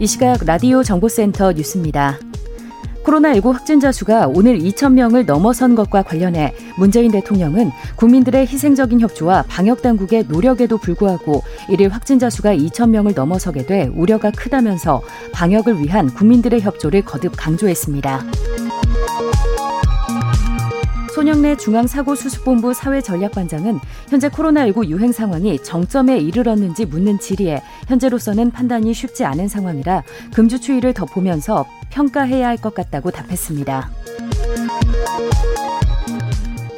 이 시각 라디오 정보센터 뉴스입니다. 코로나19 확진자 수가 오늘 2,000명을 넘어선 것과 관련해 문재인 대통령은 국민들의 희생적인 협조와 방역당국의 노력에도 불구하고 일일 확진자 수가 2,000명을 넘어서게 돼 우려가 크다면서 방역을 위한 국민들의 협조를 거듭 강조했습니다. 손영래 중앙사고수습본부 사회전략반장은 현재 코로나19 유행 상황이 정점에 이르렀는지 묻는 질의에 현재로서는 판단이 쉽지 않은 상황이라 금주 추이를 더 보면서 평가해야 할 것 같다고 답했습니다.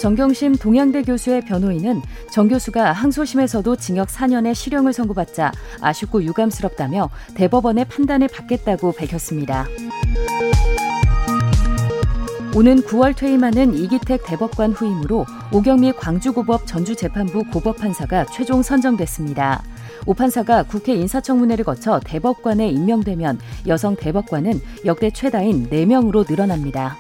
정경심 동양대 교수의 변호인은 정 교수가 항소심에서도 징역 4년의 실형을 선고받자 아쉽고 유감스럽다며 대법원의 판단을 받겠다고 밝혔습니다. 오는 9월 퇴임하는 이기택 대법관 후임으로 오경미 광주고법 전주재판부 고법판사가 최종 선정됐습니다. 오 판사가 국회 인사청문회를 거쳐 대법관에 임명되면 여성 대법관은 역대 최다인 4명으로 늘어납니다.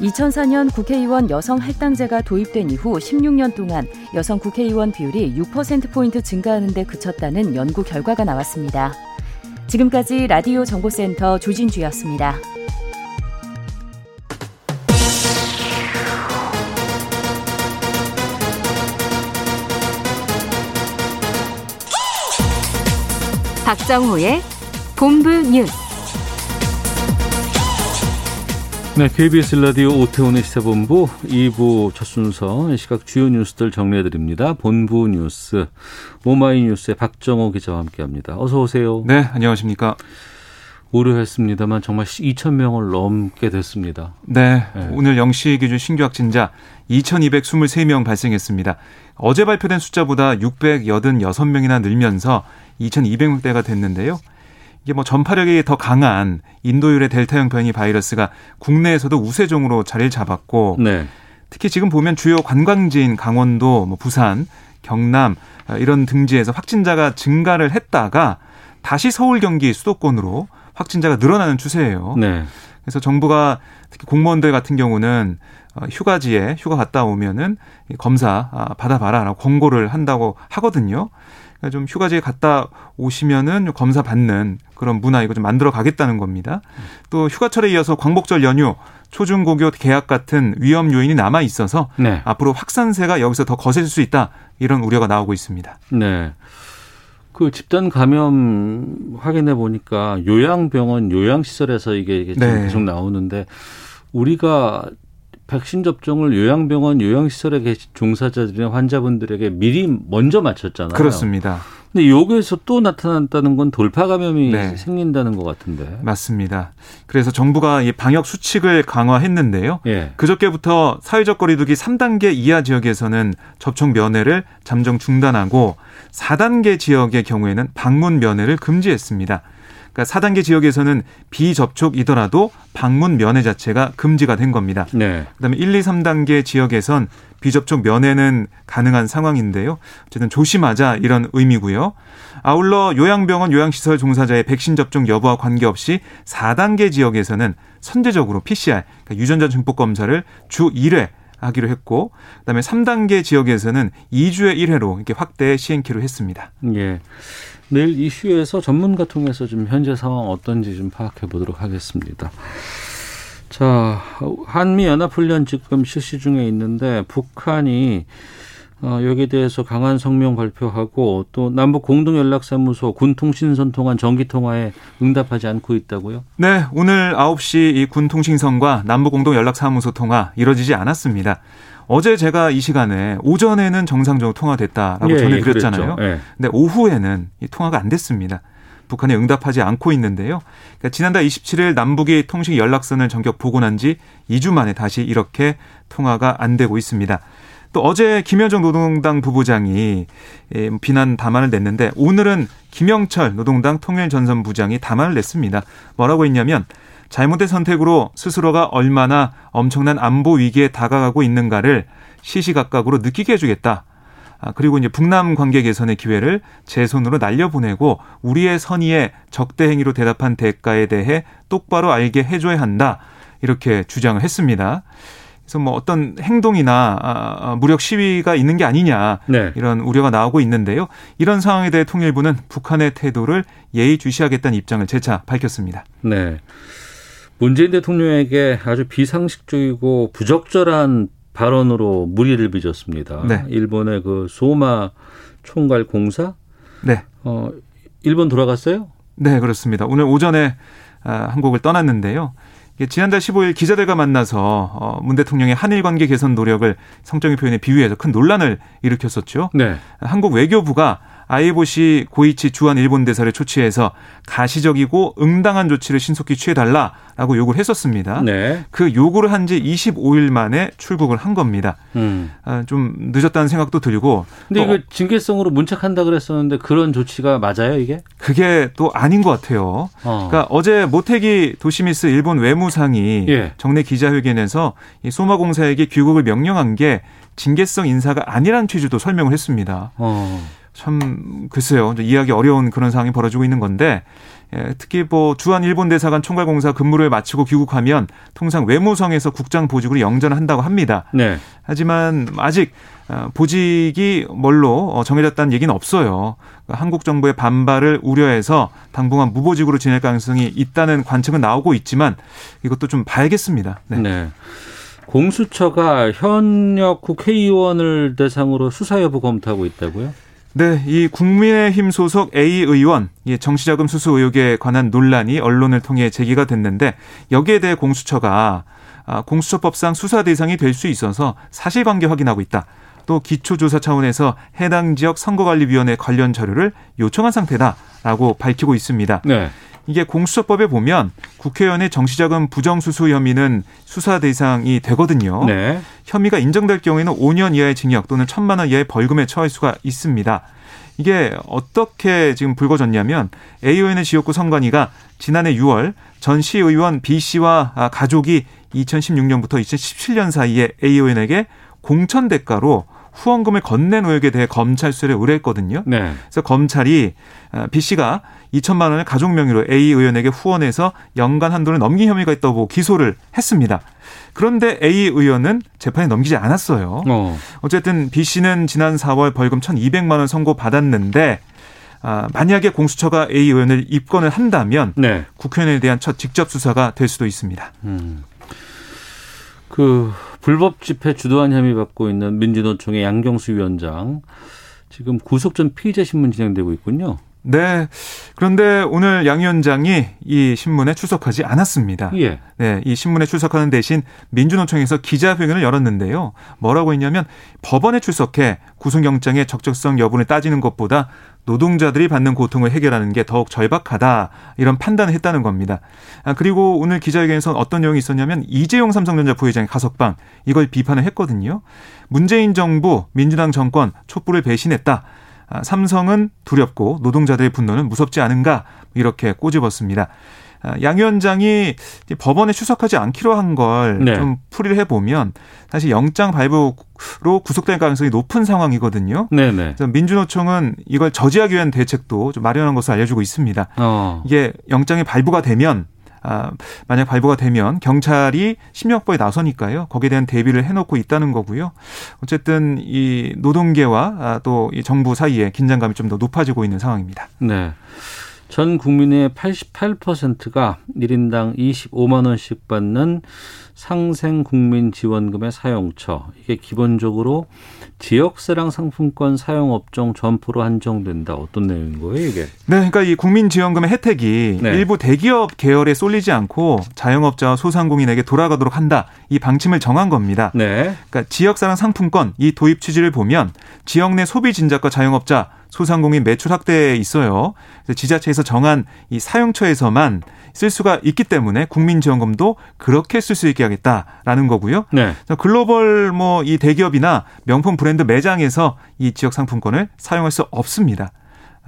2004년 국회의원 여성 할당제가 도입된 이후 16년 동안 여성 국회의원 비율이 6%포인트 증가하는 데 그쳤다는 연구 결과가 나왔습니다. 지금까지 라디오 정보센터 조진주였습니다. 박정호의 본부 뉴스. 네, KBS 라디오 오태훈의 시사본부 2부 첫 순서 시각 주요 뉴스들 정리해드립니다. 본부 뉴스 오마이뉴스의 박정호 기자와 함께합니다. 어서 오세요. 네, 안녕하십니까. 오류했습니다만 정말 2천 명을 넘게 됐습니다. 네, 네. 오늘 0시 기준 신규 확진자 2,223명 발생했습니다. 어제 발표된 숫자보다 686명이나 늘면서 2,200명대가 됐는데요. 이게 뭐 전파력이 더 강한 인도율의 델타형 변이 바이러스가 국내에서도 우세종으로 자리를 잡았고 네. 특히 지금 보면 주요 관광지인 강원도, 뭐 부산, 경남 아, 이런 등지에서 확진자가 증가를 했다가 다시 서울, 경기, 수도권으로 확진자가 늘어나는 추세예요. 네. 그래서 정부가 특히 공무원들 같은 경우는 어, 휴가지에 휴가 갔다 오면은 검사 아, 받아봐라라고 권고를 한다고 하거든요. 그러니까 좀 휴가지에 갔다 오시면은 검사 받는 그런 문화 이거 좀 만들어 가겠다는 겁니다. 또 휴가철에 이어서 광복절 연휴 초중고교 개학 같은 위험 요인이 남아 있어서 네. 앞으로 확산세가 여기서 더 거셀 수 있다 이런 우려가 나오고 있습니다. 네. 그 집단 감염 확인해 보니까 요양병원 요양시설에서 이게 지금 네. 계속 나오는데 우리가 백신 접종을 요양병원 요양시설에 계신 종사자들이나 환자분들에게 미리 먼저 맞췄잖아요. 그렇습니다. 근데 여기에서 또 나타났다는 건 돌파 감염이 네. 생긴다는 것 같은데. 맞습니다. 그래서 정부가 이 방역 수칙을 강화했는데요. 예. 그저께부터 사회적 거리두기 3단계 이하 지역에서는 접촉 면회를 잠정 중단하고 4단계 지역의 경우에는 방문 면회를 금지했습니다. 그러니까 4단계 지역에서는 비접촉이더라도 방문 면회 자체가 금지가 된 겁니다. 네. 그다음에 1, 2, 3단계 지역에선 비접촉 면회는 가능한 상황인데요. 어쨌든 조심하자 이런 의미고요. 아울러 요양병원 요양시설 종사자의 백신 접종 여부와 관계없이 4단계 지역에서는 선제적으로 PCR, 그러니까 유전자 증폭 검사를 주 1회 하기로 했고 그다음에 3단계 지역에서는 2주에 1회로 이렇게 확대 시행키로 했습니다. 예. 내일 이슈에서 전문가 통해서 좀 현재 상황 어떤지 좀 파악해 보도록 하겠습니다. 자, 한미 연합훈련 지금 실시 중에 있는데 북한이 어, 여기에 대해서 강한 성명 발표하고 또 남북 공동연락사무소 군통신선 통한 전기통화에 응답하지 않고 있다고요? 네, 오늘 9시 이 군통신선과 남북 공동연락사무소 통화 이뤄지지 않았습니다. 어제 제가 이 시간에 오전에는 정상적으로 통화됐다라고 예, 예 전해드렸잖아요. 예, 예. 근데 오후에는 이 통화가 안 됐습니다. 북한에 응답하지 않고 있는데요. 그러니까 지난달 27일 남북이 통신 연락선을 전격 복원한 지 2주 만에 다시 이렇게 통화가 안 되고 있습니다. 또 어제 김현정 노동당 부부장이 예, 비난 담화를 냈는데 오늘은 김영철 노동당 통일전선부장이 담화를 냈습니다. 뭐라고 했냐면 잘못된 선택으로 스스로가 얼마나 엄청난 안보 위기에 다가가고 있는가를 시시각각으로 느끼게 해주겠다. 아, 그리고 이제 북남 관계 개선의 기회를 제 손으로 날려보내고 우리의 선의에 적대 행위로 대답한 대가에 대해 똑바로 알게 해줘야 한다. 이렇게 주장을 했습니다. 그래서 뭐 어떤 행동이나 아, 아, 무력 시위가 있는 게 아니냐 네. 이런 우려가 나오고 있는데요. 이런 상황에 대해 통일부는 북한의 태도를 예의주시하겠다는 입장을 재차 밝혔습니다. 네. 문재인 대통령에게 아주 비상식적이고 부적절한 발언으로 무리를 빚었습니다. 네. 일본의 그 소마 총괄 공사. 네. 어, 일본 돌아갔어요? 네, 그렇습니다. 오늘 오전에 아, 한국을 떠났는데요. 지난달 15일 기자들과 만나서 어, 문 대통령의 한일 관계 개선 노력을 성적인 표현에 비유해서 큰 논란을 일으켰었죠. 네. 한국 외교부가 아이보시 고이치 주한 일본 대사를 초치해서 가시적이고 응당한 조치를 신속히 취해달라라고 요구를 했었습니다. 네. 그 요구를 한 지 25일 만에 출국을 한 겁니다. 음. 아, 좀 늦었다는 생각도 들고. 근데 이거 징계성으로 문책한다 그랬었는데 그런 조치가 맞아요 이게? 그게 또 아닌 것 같아요. 어. 그러니까 어제 모테기 도시미스 일본 외무상이 예. 정례 기자회견에서 이 소마공사에게 귀국을 명령한 게 징계성 인사가 아니라는 취지도 설명을 했습니다. 어. 참 글쎄요 이해하기 어려운 그런 상황이 벌어지고 있는 건데 예, 특히 뭐 주한 일본 대사관 총괄공사 근무를 마치고 귀국하면 통상 외무성에서 국장 보직으로 영전을 한다고 합니다. 네. 하지만 아직 어, 보직이 뭘로 어, 정해졌다는 얘기는 없어요. 한국 정부의 반발을 우려해서 당분간 무보직으로 지낼 가능성이 있다는 관측은 나오고 있지만 이것도 좀 봐야겠습니다. 네. 네. 공수처가 현역 국회의원을 대상으로 수사 여부 검토하고 있다고요? 네, 이 국민의힘 소속 A 의원 정치자금 수수 의혹에 관한 논란이 언론을 통해 제기가 됐는데 여기에 대해 공수처가 아, 공수처법상 수사 대상이 될 수 있어서 사실관계 확인하고 있다. 또 기초조사 차원에서 해당 지역 선거관리위원회 관련 자료를 요청한 상태다라고 밝히고 있습니다. 네. 이게 공수처법에 보면 국회의원의 정치자금 부정수수 혐의는 수사 대상이 되거든요. 네. 혐의가 인정될 경우에는 5년 이하의 징역 또는 1천만 원 이하의 벌금에 처할 수가 있습니다. 이게 어떻게 지금 불거졌냐면 A 의원의 지역구 선관위가 지난해 6월 전 시의원 B 씨와 가족이 2016년부터 2017년 사이에 A 의원에게 공천 대가로 후원금을 건넨 의혹에 대해 검찰 수사를 의뢰했거든요. 네. 그래서 검찰이 B 씨가 2천만 원을 가족 명의로 A 의원에게 후원해서 연간 한도를 넘긴 혐의가 있다고 기소를 했습니다. 그런데 A 의원은 재판에 넘기지 않았어요. 어. 어쨌든 B 씨는 지난 4월 벌금 1,200만 원 선고 받았는데 아, 만약에 공수처가 A 의원을 입건을 한다면 네. 국회의원에 대한 첫 직접 수사가 될 수도 있습니다. 음. 그 불법 집회 주도한 혐의 받고 있는 민주노총의 양경수 위원장 지금 구속 전 피의자 신문 진행되고 있군요. 네. 그런데 오늘 양 위원장이 이 신문에 출석하지 않았습니다. 예. 네. 이 신문에 출석하는 대신 민주노총에서 기자회견을 열었는데요. 뭐라고 했냐면 법원에 출석해 구속영장의 적절성 여부를 따지는 것보다 노동자들이 받는 고통을 해결하는 게 더욱 절박하다 이런 판단을 했다는 겁니다. 아, 그리고 오늘 기자회견에서 어떤 내용이 있었냐면 이재용 삼성전자 부회장의 가석방 이걸 비판을 했거든요. 문재인 정부 민주당 정권 촛불을 배신했다. 아, 삼성은 두렵고 노동자들의 분노는 무섭지 않은가 이렇게 꼬집었습니다. 아, 양 위원장이 법원에 출석하지 않기로 한 걸좀 네. 풀이를 해보면 사실 영장 발부로 구속될 가능성이 높은 상황이거든요. 네네. 네. 그래서 민주노총은 이걸 저지하기 위한 대책도 좀 마련한 것으로 알려주고 있습니다. 어. 이게 영장이 발부가 되면 아, 만약 발부가 되면 경찰이 심리확보에 나서니까요. 거기에 대한 대비를 해놓고 있다는 거고요. 어쨌든 이 노동계와 아, 또이 정부 사이에 긴장감이 좀 더 높아지고 있는 상황입니다. 네. 전 국민의 88%가 1인당 25만 원씩 받는 상생국민지원금의 사용처. 이게 기본적으로 지역세랑 상품권 사용 업종 점포로 한정된다. 어떤 내용인 거예요, 이게? 네, 그러니까 이 국민지원금의 혜택이 네. 일부 대기업 계열에 쏠리지 않고 자영업자와 소상공인에게 돌아가도록 한다. 이 방침을 정한 겁니다. 네. 그러니까 지역사랑 상품권 이 도입 취지를 보면 지역 내 소비 진작과 자영업자 소상공인 매출 확대에 있어요. 지자체에서 정한 이 사용처에서만 쓸 수가 있기 때문에 국민지원금도 그렇게 쓸 수 있게 하겠다라는 거고요. 네. 글로벌 뭐 이 대기업이나 명품 브랜드 매장에서 이 지역 상품권을 사용할 수 없습니다.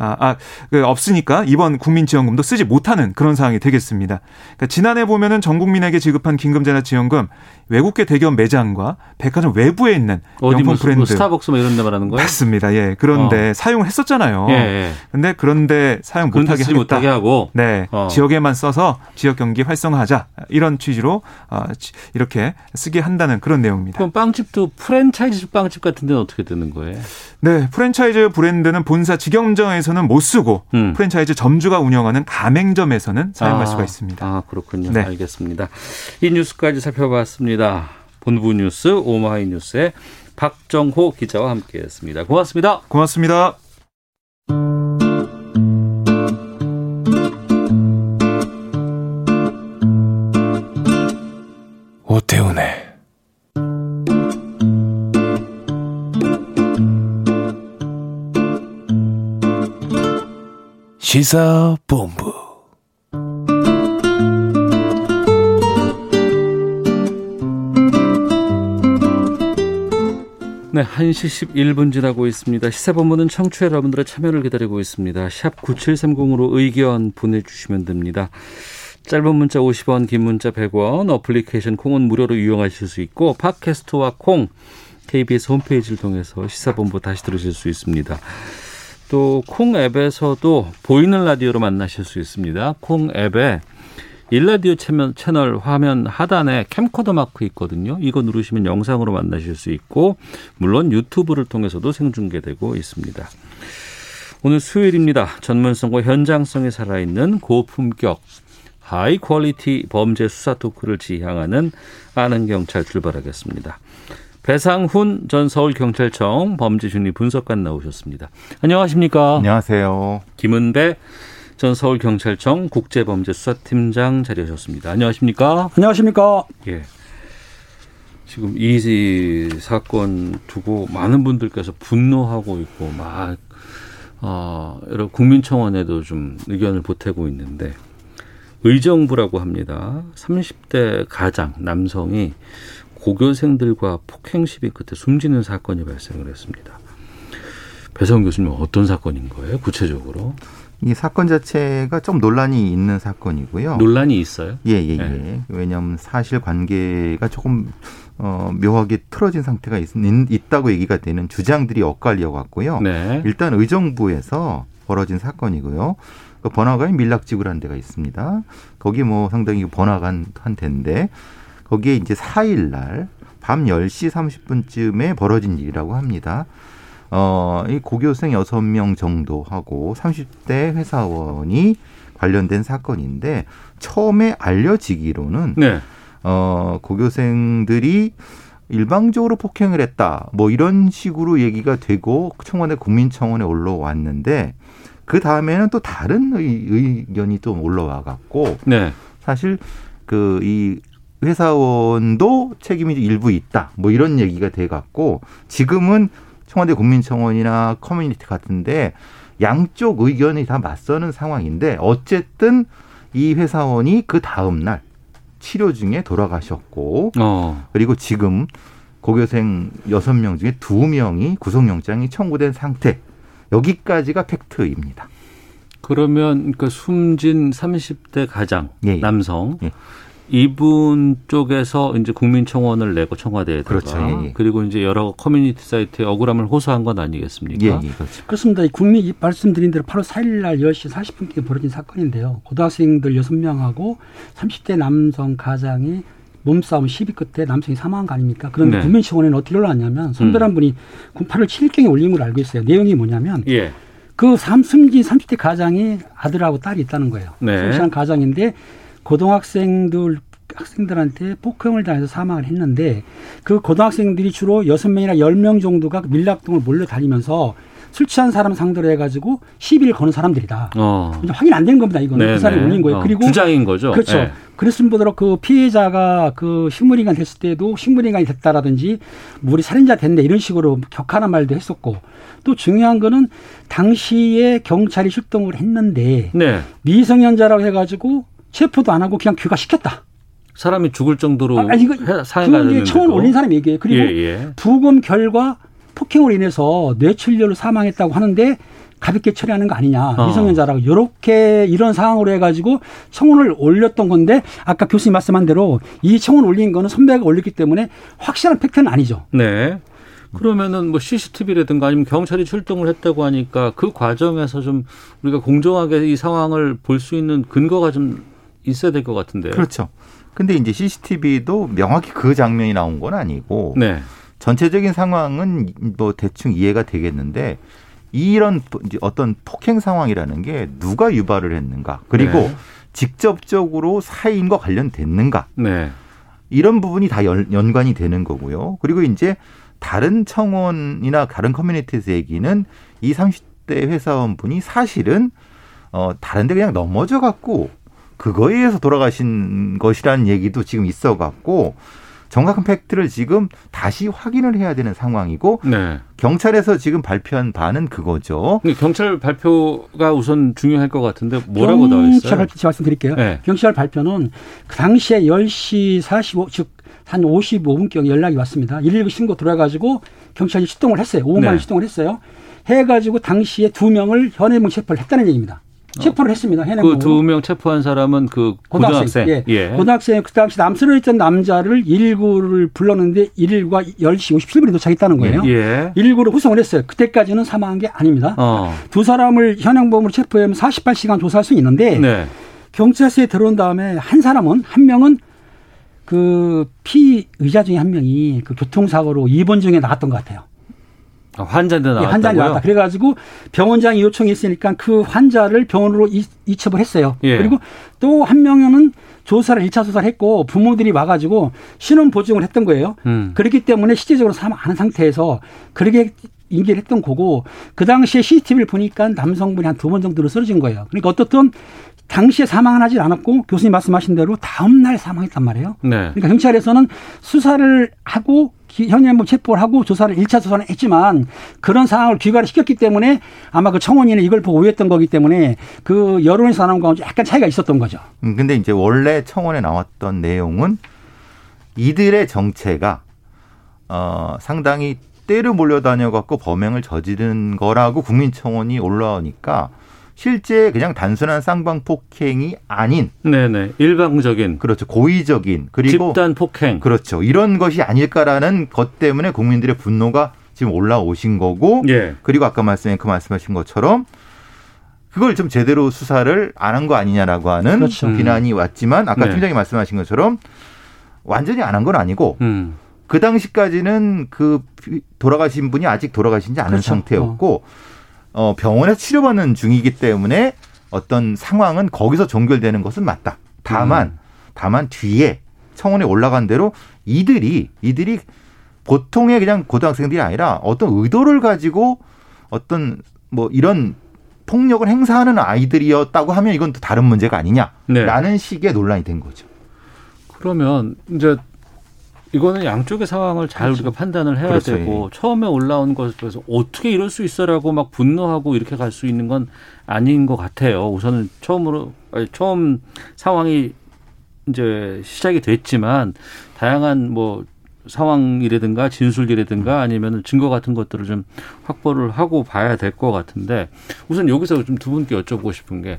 아, 아, 그 없으니까 이번 국민지원금도 쓰지 못하는 그런 상황이 되겠습니다. 그러니까 지난해 보면은 전 국민에게 지급한 긴급재난지원금 외국계 대기업 매장과 백화점 외부에 있는 명품 뭐 브랜드 스타벅스 뭐 이런 데 말하는 거예요? 맞습니다. 예. 그런데 어. 사용을 했었잖아요. 예, 예. 근데 그런데 사용 못 하게 쓰지 하겠다. 못하게 하고 네, 어. 지역에만 써서 지역 경기 활성화하자 이런 취지로 어, 지- 이렇게 쓰게 한다는 그런 내용입니다. 그럼 빵집도 프랜차이즈 빵집 같은 데는 어떻게 되는 거예요? 네, 프랜차이즈 브랜드는 본사 직영점에서 는 못 쓰고 음. 프랜차이즈 점주가 운영하는 가맹점에서는 사용할 아, 수가 있습니다. 아, 그렇군요. 네. 알겠습니다. 이 뉴스까지 살펴봤습니다. 본부 뉴스 오마이 뉴스의 박정호 기자와 함께했습니다. 고맙습니다. 고맙습니다. 오태훈의 시사본부 네, 1시 11분 지나고 있습니다. 시사본부는 청취자 여러분들의 참여를 기다리고 있습니다. 샵 9730으로 의견 보내주시면 됩니다. 짧은 문자 50원, 긴 문자 100원, 어플리케이션 콩은 무료로 이용하실 수 있고 팟캐스트와 콩, KBS 홈페이지를 통해서 시사본부 다시 들으실 수 있습니다. 또 콩 앱에서도 보이는 라디오로 만나실 수 있습니다. 콩 앱에 일라디오 채널, 채널 화면 하단에 캠코더 마크 있거든요. 이거 누르시면 영상으로 만나실 수 있고 물론 유튜브를 통해서도 생중계되고 있습니다. 오늘 수요일입니다. 전문성과 현장성이 살아있는 고품격 high quality 범죄 수사 토크를 지향하는 아는 경찰 출발하겠습니다. 배상훈 전 서울경찰청 범죄심리 분석관 나오셨습니다. 안녕하십니까? 안녕하세요. 김은배 전 서울경찰청 국제범죄수사팀장 자리하셨습니다. 안녕하십니까? 안녕하십니까. 예. 지금 이 사건 두고 많은 분들께서 분노하고 있고 막 어, 여러 국민청원에도 좀 의견을 보태고 있는데 의정부라고 합니다. 30대 가장 남성이 고교생들과 폭행 시비 끝에 숨지는 사건이 발생을 했습니다. 배성 교수님 어떤 사건인 거예요? 구체적으로 이 사건 자체가 좀 논란이 있는 사건이고요. 논란이 있어요? 예, 예, 예. 네. 왜냐하면 사실 관계가 조금 어, 묘하게 틀어진 상태가 있, 있다고 얘기가 되는 주장들이 엇갈려 갖고요. 네. 일단 의정부에서 벌어진 사건이고요. 그 번화가에 밀락지구라는 데가 있습니다. 거기 뭐 상당히 번화간 한 데인데 거기에 이제 4일 날 밤 10시 30분쯤에 벌어진 일이라고 합니다. 어, 이 고교생 여섯 명 정도 하고 30대 회사원이 관련된 사건인데 처음에 알려지기로는 네. 어, 고교생들이 일방적으로 폭행을 했다. 뭐 이런 식으로 얘기가 되고 청와대 국민청원에 올라왔는데 그 다음에는 또 다른 의, 의견이 또 올라와 갖고 네. 사실 그 이 회사원도 책임이 일부 있다. 뭐 이런 얘기가 돼 갖고 지금은 청와대 국민청원이나 커뮤니티 같은데 양쪽 의견이 다 맞서는 상황인데 어쨌든 이 회사원이 그 다음 날 치료 중에 돌아가셨고 어. 그리고 지금 고교생 여섯 명 중에 두명이 구속영장이 청구된 상태. 여기까지가 팩트입니다. 그러면 그 숨진 30대 가장 예, 예. 남성 예. 이분 쪽에서 이제 국민청원을 내고 청와대에다가 그렇죠. 예, 예. 그리고 이제 여러 커뮤니티 사이트에 억울함을 호소한 건 아니겠습니까? 예, 예, 그렇죠. 그렇습니다. 이 국민 말씀드린 대로 8월 4일 날 10시 40분께 벌어진 사건인데요. 고등학생들 6명하고 30대 남성 가장이 몸싸움 시비 끝에 남성이 사망한 거 아닙니까? 그런데 네. 국민청원에는 어떻게 올라왔냐면 선별한 분이 8월 7일경에 올린 걸 알고 있어요. 내용이 뭐냐면 예. 그 삼, 숨진 30대 가장이 아들하고 딸이 있다는 거예요. 네. 소시한 가장인데 고등학생들 학생들한테 폭행을 당해서 사망을 했는데 그 고등학생들이 주로 여섯 명이나 열 명 정도가 밀락동을 몰려 다니면서 술 취한 사람 상대로 해가지고 시비를 거는 사람들이다. 어. 확인 안 된 겁니다. 이거는 네네. 그 사람이 올린 거예요. 어, 그리고 주장인 거죠. 그렇죠. 네. 그랬으면 보도록 그 피해자가 그 식물인간 됐을 때도 식물인간이 됐다라든지 뭐 우리 살인자 됐네 이런 식으로 격하는 말도 했었고 또 중요한 거는 당시에 경찰이 출동을 했는데 네. 미성년자라고 해가지고 체포도 안 하고 그냥 귀가시켰다. 사람이 죽을 정도로 아, 이거 해- 사회가 됐는데도. 청원 올린 사람이 얘기해요. 그리고 예, 예. 부검 결과 폭행으로 인해서 뇌출혈로 사망했다고 하는데 가볍게 처리하는 거 아니냐 어. 미성년자라고 이렇게 이런 상황으로 해가지고 청원을 올렸던 건데 아까 교수님 말씀한 대로 이 청원 올린 거는 선배가 올렸기 때문에 확실한 팩트는 아니죠. 네. 그러면은 뭐 CCTV라든가 아니면 경찰이 출동을 했다고 하니까 그 과정에서 좀 우리가 공정하게 이 상황을 볼 수 있는 근거가 좀 있어야 될 것 같은데요. 그렇죠. 근데 이제 CCTV도 명확히 그 장면이 나온 건 아니고 네. 전체적인 상황은 뭐 대충 이해가 되겠는데 이런 어떤 폭행 상황이라는 게 누가 유발을 했는가 그리고 네. 직접적으로 사인과 관련됐는가 네. 이런 부분이 다 연, 연관이 되는 거고요. 그리고 이제 다른 청원이나 다른 커뮤니티에서 얘기는 이 30대 회사원분이 사실은 어 다른 데 그냥 넘어져 갖고 그거에 의해서 돌아가신 것이라는 얘기도 지금 있어 갖고 정확한 팩트를 지금 다시 확인을 해야 되는 상황이고 네. 경찰에서 지금 발표한 바는 그거죠. 경찰 발표가 우선 중요할 것 같은데 뭐라고 나와 경찰 있어요? 발표 말씀드릴게요. 네. 경찰 발표는 그 당시에 10시 45, 즉, 한 55분경 연락이 왔습니다. 119 신고 들어와가지고 경찰이 출동을 했어요. 5분 만에 네. 출동을 했어요. 해가지고 당시에 두 명을 현행범 체포를 했다는 얘기입니다. 체포를 했습니다. 현행범. 그두 명 체포한 사람은 그 고등학생. 고등학생. 예. 고등학생 그 당시 남수로 있던 남자를 119를 불렀는데 119가 10시 57분에 도착했다는 거예요. 예. 119를 후송을 했어요. 그때까지는 사망한 게 아닙니다. 어. 두 사람을 현행범으로 체포하면 48시간 조사할 수 있는데 네. 경찰서에 들어온 다음에 한 사람은 한 명은 그 피의자 중에 한 명이 그 교통사고로 입원 중에 나왔던 것 같아요. 아, 환자인데 예, 나왔다고요? 환자가 나왔다. 그래가지고 병원장이 요청했으니까 그 환자를 병원으로 이, 이첩을 했어요. 예. 그리고 또 한 명은 조사를 1차 조사를 했고 부모들이 와가지고 신원 보증을 했던 거예요. 음. 그렇기 때문에 실제적으로 사망 안한 상태에서 그렇게 인계를 했던 거고 그 당시에 CCTV를 보니까 남성분이 한 두 번 정도로 쓰러진 거예요. 그러니까 어떻든 당시에 사망은 하질 않았고 교수님 말씀하신 대로 다음 날 사망했단 말이에요. 네. 그러니까 경찰에서는 수사를 하고 기- 현행범 체포를 하고 조사를 1차 조사는 했지만 그런 상황을 귀가를 시켰기 때문에 아마 그 청원인은 이걸 보고 오해했던 거기 때문에 그 여론에서 나온 거하고 약간 차이가 있었던 거죠. 음, 근데 이제 원래 청원에 나왔던 내용은 이들의 정체가 어, 상당히 때를 몰려다녀 갖고 범행을 저지른 거라고 국민청원이 올라오니까 실제 그냥 단순한 쌍방 폭행이 아닌 네네. 일방적인 그렇죠 고의적인 그리고 집단 폭행. 그렇죠 이런 것이 아닐까라는 것 때문에 국민들의 분노가 지금 올라오신 거고 예. 그리고 아까 말씀에 그 말씀하신 것처럼 그걸 좀 제대로 수사를 안 한 거 아니냐라고 하는 그렇죠. 비난이 왔지만 아까 네. 팀장이 말씀하신 것처럼 완전히 안 한 건 아니고 음. 그 당시까지는 그 돌아가신 분이 아직 돌아가신지 않은 그렇죠. 상태였고 어, 병원에 치료받는 중이기 때문에 어떤 상황은 거기서 종결되는 것은 맞다. 다만 음. 다만 뒤에 청원에 올라간 대로 이들이 이들이 보통의 그냥 고등학생들이 아니라 어떤 의도를 가지고 어떤 뭐 이런 폭력을 행사하는 아이들이었다고 하면 이건 또 다른 문제가 네. 아니냐라는 식의 논란이 된 거죠. 그러면 이제 이거는 양쪽의 상황을 잘 우리가 판단을 해야 그렇죠. 되고 처음에 올라온 것에서 어떻게 이럴 수 있어라고 막 분노하고 이렇게 갈 수 있는 건 아닌 것 같아요. 우선은 처음으로 아니, 처음 상황이 이제 시작이 됐지만 다양한 뭐 상황이라든가 진술이라든가 아니면 증거 같은 것들을 좀 확보를 하고 봐야 될 것 같은데 우선 여기서 좀 두 분께 여쭤보고 싶은 게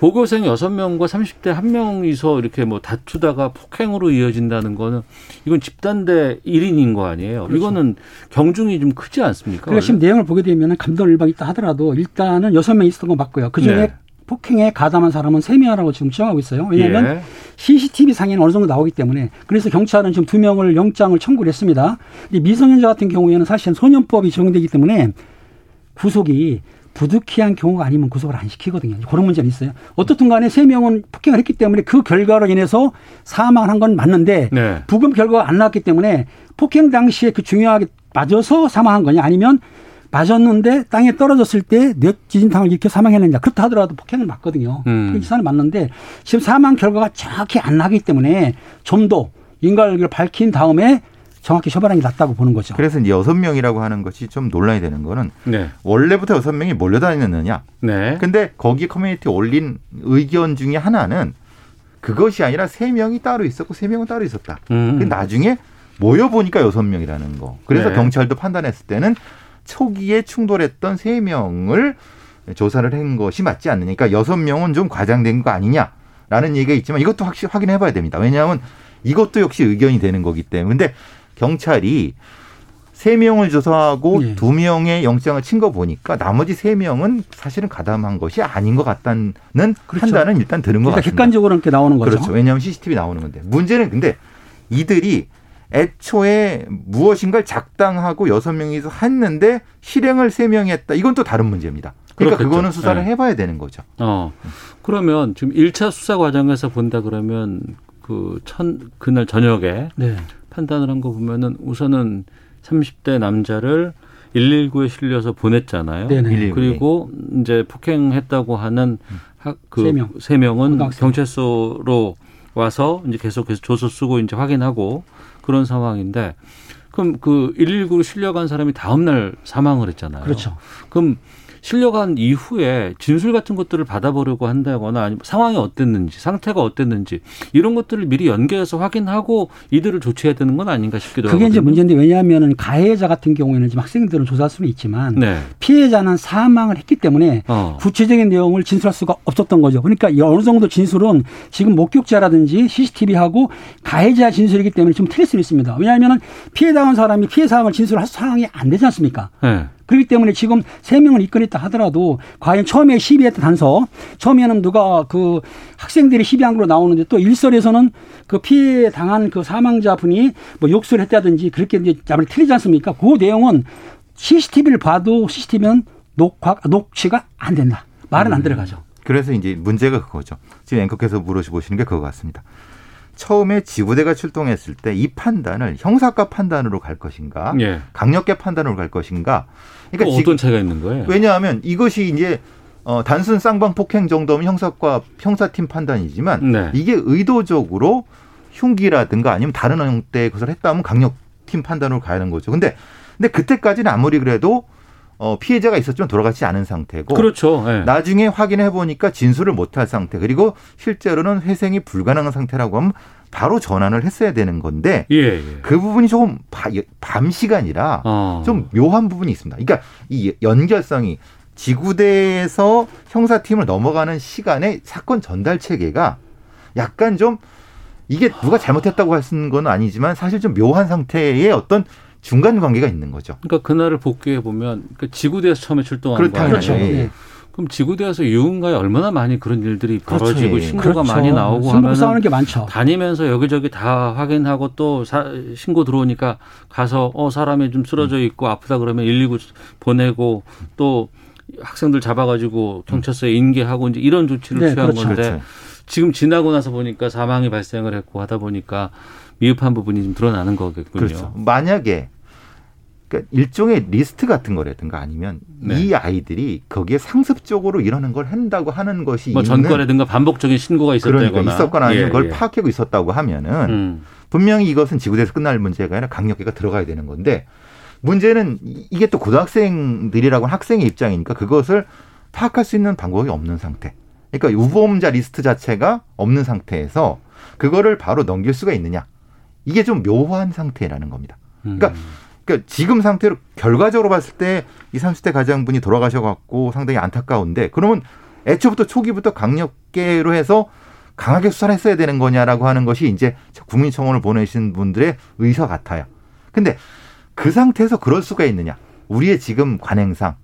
고교생 여섯 명과 30대 한 명이서 이렇게 뭐 다투다가 폭행으로 이어진다는 거는 이건 집단대 1인인 거 아니에요. 이거는 경중이 좀 크지 않습니까? 그러니까 지금 내용을 보게 되면 감독 일박 있다 하더라도 일단은 여섯 명 있었던 건 맞고요. 그 중에 네. 폭행에 가담한 사람은 세명이라고 지금 주장하고 있어요. 왜냐하면 예. CCTV 상에는 어느 정도 나오기 때문에 그래서 경찰은 지금 두 명을 영장을 청구를 했습니다. 미성년자 같은 경우에는 사실은 소년법이 적용되기 때문에 구속이 부득이한 경우가 아니면 구속을 안 시키거든요. 그런 문제는 있어요. 어떻든 간에 세 명은 폭행을 했기 때문에 그 결과로 인해서 사망한 건 맞는데 네. 부검 결과가 안 나왔기 때문에 폭행 당시에 그 중요하게 맞아서 사망한 거냐 아니면 맞았는데 땅에 떨어졌을 때 뇌지진탕을 일으켜 사망했느냐 그렇다 하더라도 폭행을 맞거든요. 음. 그 기사는 맞는데 지금 사망 결과가 정확히 안 나기 때문에 좀 더 인과를 밝힌 다음에 정확히 처벌하는 게 낫다고 보는 거죠. 그래서 이제 여섯 명이라고 하는 것이 좀 논란이 되는 거는 네. 원래부터 여섯 명이 몰려다녔느냐. 네. 근데 거기 커뮤니티에 올린 의견 중에 하나는 그것이 아니라 세 명이 따로 있었고 세 명은 따로 있었다. 음. 근데 나중에 모여 보니까 여섯 명이라는 거. 그래서 네. 경찰도 판단했을 때는 초기에 충돌했던 세 명을 조사를 한 것이 맞지 않느냐. 그러니까 여섯 명은 좀 과장된 거 아니냐라는 얘기가 있지만 이것도 확실히 확인해 봐야 됩니다. 왜냐하면 이것도 역시 의견이 되는 거기 때문에. 근데 경찰이 세 명을 조사하고 예. 두 명의 영장을 친 거 보니까 나머지 세 명은 사실은 가담한 것이 아닌 것 같다는 그렇죠. 판단은 일단 드는 것 일단 같습니다. 객관적으로 이렇게 나오는 거죠. 그렇죠. 왜냐하면 CCTV 나오는 건데 문제는 근데 이들이 애초에 무엇인가를 작당하고 여섯 명이서 했는데 실행을 세 명이 했다. 이건 또 다른 문제입니다. 그러니까 그렇겠죠. 그거는 수사를 네. 해봐야 되는 거죠. 어. 그러면 지금 1차 수사 과정에서 본다 그러면 그 천, 그날 저녁에 네. 판단을 한 거 보면은 우선은 30대 남자를 119에 실려서 보냈잖아요. 네네. 119. 그리고 이제 폭행했다고 하는 학, 그세 명. 세 명은 고등학생. 경찰서로 와서 이제 계속해서 조서 쓰고 이제 확인하고 그런 상황인데 그럼 그 119로 실려간 사람이 다음 날 사망을 했잖아요. 그렇죠. 그럼 실려간 이후에 진술 같은 것들을 받아보려고 한다거나 아니면 상황이 어땠는지 상태가 어땠는지 이런 것들을 미리 연계해서 확인하고 이들을 조치해야 되는 건 아닌가 싶기도 하고 그게 이제 문제인데 왜냐하면 가해자 같은 경우에는 지금 학생들은 조사할 수는 있지만 네. 피해자는 사망을 했기 때문에 어. 구체적인 내용을 진술할 수가 없었던 거죠. 그러니까 이 어느 정도 진술은 지금 목격자라든지 CCTV하고 가해자 진술이기 때문에 좀 틀릴 수는 있습니다. 왜냐하면 피해 당한 사람이 피해 사항을 진술할 상황이 안 되지 않습니까? 네. 그렇기 때문에 지금 세 명을 입건했다 하더라도 과연 처음에 시비했던 단서 처음에는 누가 그 학생들이 시비한 걸로 나오는데 또 일설에서는 그 피해 당한 그 사망자 분이 뭐 욕설을 했다든지 그렇게 이제 아무리 틀리지 않습니까? 그 내용은 CCTV를 봐도 CCTV는 녹화 녹취가 안 된다. 말은 안 들어가죠. 그래서 이제 문제가 그거죠. 지금 앵커께서 물어보시는 게 그거 같습니다. 처음에 지구대가 출동했을 때 이 판단을 형사과 판단으로 갈 것인가, 예. 강력계 판단으로 갈 것인가. 그 그러니까 어떤 차이가 있는 거예요? 왜냐하면 이것이 이제 어, 단순 쌍방 폭행 정도면 형사과 형사팀 판단이지만 네. 이게 의도적으로 흉기라든가 아니면 다른 형태의 것을 했다면 강력팀 판단으로 가야 하는 거죠. 근데 근데 그때까지는 아무리 그래도 어, 피해자가 있었지만 돌아가지 않은 상태고 그렇죠. 예. 나중에 확인해 보니까 진술을 못할 상태 그리고 실제로는 회생이 불가능한 상태라고 하면 바로 전환을 했어야 되는 건데 예, 예. 그 부분이 조금 바- 밤 시간이라 어. 좀 묘한 부분이 있습니다. 그러니까 이 연결성이 지구대에서 형사팀을 넘어가는 시간에 사건 전달 체계가 약간 좀 이게 누가 잘못했다고 할수 있는 건 아니지만 사실 좀 묘한 상태의 어떤 중간 관계가 있는 거죠. 그러니까 그날을 복귀해 보면 그 지구대에서 처음에 출동한 거 그렇다면 아니에요? 예. 그럼 지구대에서 유흥가에 얼마나 많이 그런 일들이 그렇죠. 벌어지고 예. 신고가 그렇죠. 많이 나오고 하면 싸우는 게 많죠. 다니면서 여기저기 다 확인하고 또 사- 신고 들어오니까 가서 어 사람이 좀 쓰러져 음. 있고 아프다 그러면 119 보내고 또 학생들 잡아가지고 경찰서에 인계하고 이제 이런 조치를 네, 취한 그렇죠. 건데 그렇죠. 지금 지나고 나서 보니까 사망이 발생을 했고 하다 보니까 미흡한 부분이 좀 드러나는 거겠군요. 그렇죠. 만약에 그러니까 일종의 리스트 같은 거라든가 아니면 네. 이 아이들이 거기에 상습적으로 이러는 걸 한다고 하는 것이 뭐 전과라든가 반복적인 신고가 있었다거나 그러니까 있었거나 아니면 예, 그걸 예. 파악하고 있었다고 하면은 음. 분명히 이것은 지구대에서 끝날 문제가 아니라 강력계가 들어가야 되는 건데 문제는 이- 이게 또 고등학생들이라고 학생의 입장이니까 그것을 파악할 수 있는 방법이 없는 상태. 그러니까 우범자 리스트 자체가 없는 상태에서 그거를 바로 넘길 수가 있느냐. 이게 좀 묘한 상태라는 겁니다. 그러니까, 음. 그러니까 지금 상태로 결과적으로 봤을 때 이 30대 가장분이 돌아가셔갖고 상당히 안타까운데 그러면 애초부터 초기부터 강력계로 해서 강하게 수사를 했어야 되는 거냐라고 하는 것이 이제 국민청원을 보내신 분들의 의사 같아요. 근데 그 상태에서 그럴 수가 있느냐? 우리의 지금 관행상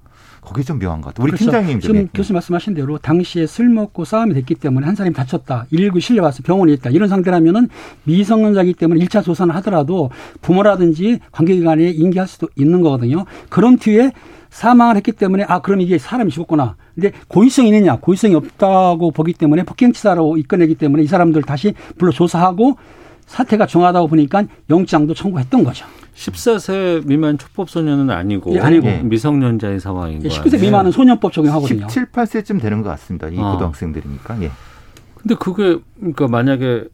거기 좀 묘한 것 같아요. 우리 그렇죠. 팀장님 좀 지금 얘기해. 교수님 말씀하신 대로 당시에 술 먹고 싸움이 됐기 때문에 한 사람이 다쳤다. 119 실려와서 병원에 있다. 이런 상태라면은 미성년자이기 때문에 1차 조사는 하더라도 부모라든지 관계기관에 인계할 수도 있는 거거든요. 그런 뒤에 사망을 했기 때문에 아 그럼 이게 사람이 죽었구나. 근데 고의성이 있느냐? 고의성이 없다고 보기 때문에 폭행치사로 이끌내기 때문에 이 사람들 다시 불러 조사하고 사태가 중하다고 보니까 영장도 청구했던 거죠. 14세 미만 촉법 소년은 아니고, 예, 아니고. 미성년자의 상황인 예, 거예요. 19세 미만은 소년법 적용하거든요. 17, 8세쯤 되는 것 같습니다. 이 어. 고등학생들이니까. 예. 근데 그게 그러니까 만약에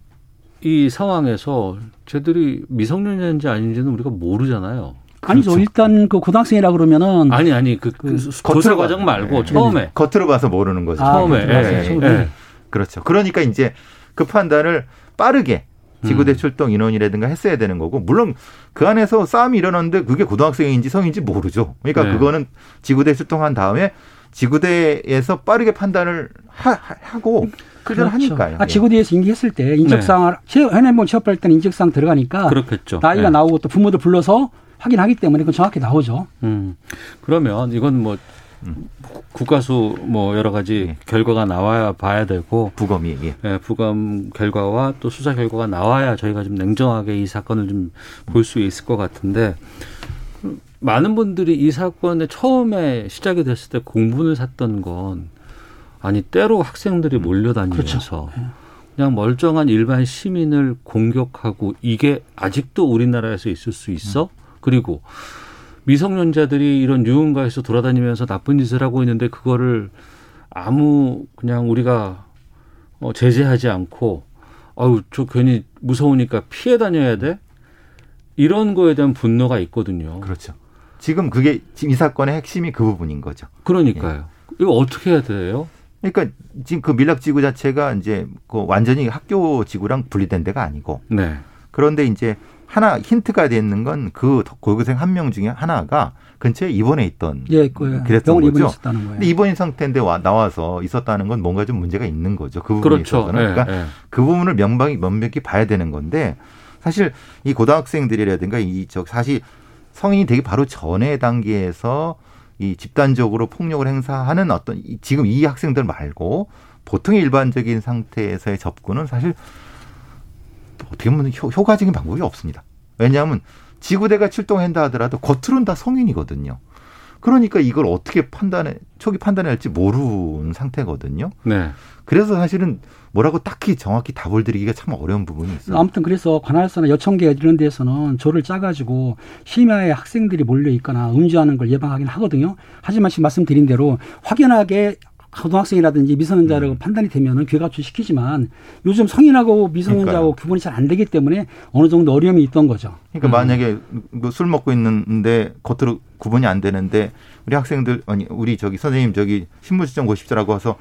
이 상황에서 쟤들이 미성년자인지 아닌지는 우리가 모르잖아요. 아니죠. 일단 그 고등학생이라 그러면은 아니 아니 그, 그 겉으로 조사 봐- 과정 말고 네. 처음에 겉으로 봐서 모르는 거죠. 아, 처음에 예. 예. 그렇죠. 그러니까 이제 그 판단을 빠르게 음. 지구대 출동 인원이라든가 했어야 되는 거고 물론 그 안에서 싸움이 일어났는데 그게 고등학생인지 성인지 모르죠. 그러니까 네. 그거는 지구대 출동한 다음에 지구대에서 빠르게 판단을 하, 고 그걸 하니까요. 아, 예. 지구대에서 인계했을 때 인적사항을 네. 현행범 취업할 때는 인적사항 들어가니까 그렇겠죠. 나이가 예. 나오고 또 부모들 불러서 확인하기 때문에 그건 정확히 나오죠. 음. 그러면 이건 뭐 국가수 뭐 여러 가지 예. 결과가 나와야 봐야 되고 부검이 예. 예, 부검 결과와 또 수사 결과가 나와야 저희가 좀 냉정하게 이 사건을 좀 볼 수 있을 것 같은데 음, 많은 분들이 이 사건의 처음에 시작이 됐을 때 공분을 샀던 건 아니 때로 학생들이 몰려다니면서 그냥 멀쩡한 일반 시민을 공격하고 이게 아직도 우리나라에서 있을 수 있어? 그리고 미성년자들이 이런 유흥가에서 돌아다니면서 나쁜 짓을 하고 있는데 그거를 아무 그냥 우리가 어, 제재하지 않고 아유 저 괜히 무서우니까 피해 다녀야 돼 이런 거에 대한 분노가 있거든요. 그렇죠. 지금 그게 지금 이 사건의 핵심이 그 부분인 거죠. 그러니까요. 이거 어떻게 해야 돼요? 그러니까 지금 그 밀락지구 자체가 이제 그 완전히 학교 지구랑 분리된 데가 아니고 네. 그런데 이제 하나 힌트가 되는 건 그 고교생 한 명 중에 하나가 근처에 입원해 있던 예, 그 그랬던 병원 거죠. 입원했었다는 거예요. 근데 입원인 상태인데 와, 나와서 있었다는 건 뭔가 좀 문제가 있는 거죠. 그 부분에 그렇죠. 있어서는. 예, 그러니까 예. 그 부분을 명방이 면밀히 봐야 되는 건데 사실 이 고등학생들이라든가 이 저 사실 성인이 되기 바로 전의 단계에서 이 집단적으로 폭력을 행사하는 어떤 이- 지금 이 학생들 말고 보통의 일반적인 상태에서의 접근은 사실 어떻게 보면 효, 효과적인 방법이 없습니다. 왜냐하면 지구대가 출동한다 하더라도 겉으로는 다 성인이거든요. 그러니까 이걸 어떻게 판단해 초기 판단해야 할지 모르는 상태거든요. 네. 그래서 사실은 뭐라고 딱히 정확히 답을 드리기가 참 어려운 부분이 있어요. 아무튼 그래서 관할사나 여청계 이런 데서는 조를 짜가지고 심야에 학생들이 몰려 있거나 음주하는 걸 예방하긴 하거든요. 하지만 지금 말씀드린 대로 확연하게 고등학생이라든지 미성년자라고 판단이 되면은 귀가출 시키지만 요즘 성인하고 미성년자하고 구분이 잘 안 되기 때문에 어느 정도 어려움이 있던 거죠. 그러니까 만약에 뭐술 먹고 있는데 겉으로 구분이 안 되는데 우리 학생들 아니 우리 저기 선생님 저기 신분수정 보십시오라고 해서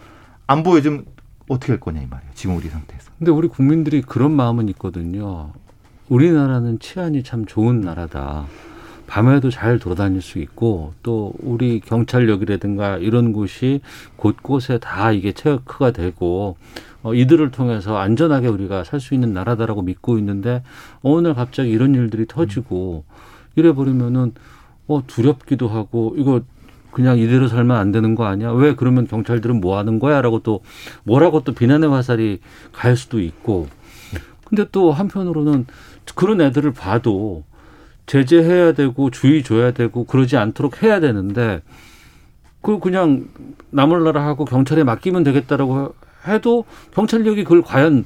안 보여주면 어떻게 할 거냐 이 말이에요. 지금 우리 상태에서. 근데 우리 국민들이 그런 마음은 있거든요. 우리나라는 치안이 참 좋은 나라다. 밤에도 잘 돌아다닐 수 있고 또 우리 경찰력이라든가 이런 곳이 곳곳에 다 이게 체크가 되고 어, 이들을 통해서 안전하게 우리가 살 수 있는 나라다라고 믿고 있는데 날 갑자기 이런 일들이 터지고 이래 버리면은 어 두렵기도 하고 이거 그냥 이대로 살면 안 되는 거 아니야? 왜 그러면 경찰들은 뭐 하는 거야?라고 또 뭐라고 또 비난의 화살이 갈 수도 있고. 근데 또 한편으로는 그런 애들을 봐도 제재해야 되고 주의 줘야 되고 그러지 않도록 해야 되는데 그 그냥 나몰라라 하고 경찰에 맡기면 되겠다라고 해도 경찰력이 그걸 과연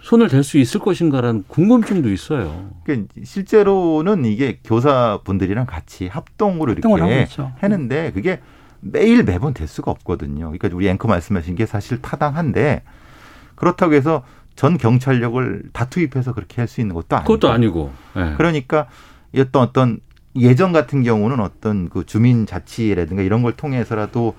손을 댈 수 있을 것인가라는 궁금증도 있어요. 그러니까 실제로는 이게 교사분들이랑 같이 합동으로 이렇게. 했는데 그게 매일 매번 될 수가 없거든요. 그러니까 우리 앵커 말씀하신 게 사실 타당한데 그렇다고 해서 전 경찰력을 다 투입해서 그렇게 할 수 있는 것도 아니고 그것도 아니고. 예. 그러니까 이 어떤 어떤 예전 같은 경우는 어떤 그 주민 자치라든가 이런 걸 통해서라도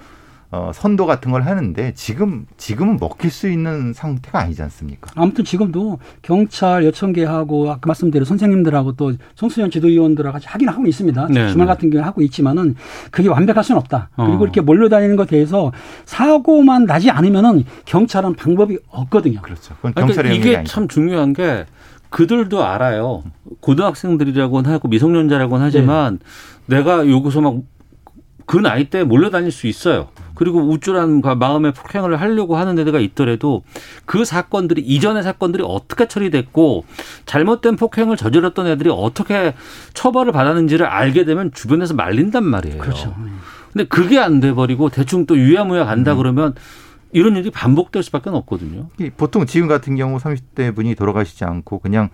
어, 선도 같은 걸 하는데 지금 지금은 먹힐 수 있는 상태가 아니지 않습니까? 아무튼 지금도 경찰 여청계하고 아까 말씀드린 선생님들하고 또 청소년 지도위원들하고 같이 하긴 하고 있습니다. 네, 주말 네. 같은 경우 하고 있지만은 그게 완벽할 수는 없다. 어. 그리고 이렇게 몰려다니는 것에 대해서 사고만 나지 않으면은 경찰은 방법이 없거든요. 그렇죠. 그건 그러니까 경찰의 영역이 이게 아니죠. 참 중요한 게 그들도 알아요. 고등학생들이라고는 하고 미성년자라고는 하지만 네. 내가 여기서 막 그 나이 때 몰려다닐 수 있어요. 그리고 우쭐한 그 마음의 폭행을 하려고 하는 애들가 있더라도 그 사건들이 이전의 사건들이 어떻게 처리됐고 잘못된 폭행을 저질렀던 애들이 어떻게 처벌을 받았는지를 알게 되면 주변에서 말린단 말이에요. 그렇죠. 근데 그게 안 돼 버리고 대충 또 유야무야 간다 음. 그러면 이런 일이 반복될 수밖에 없거든요. 보통 지금 같은 경우 30대 분이 돌아가시지 않고 그냥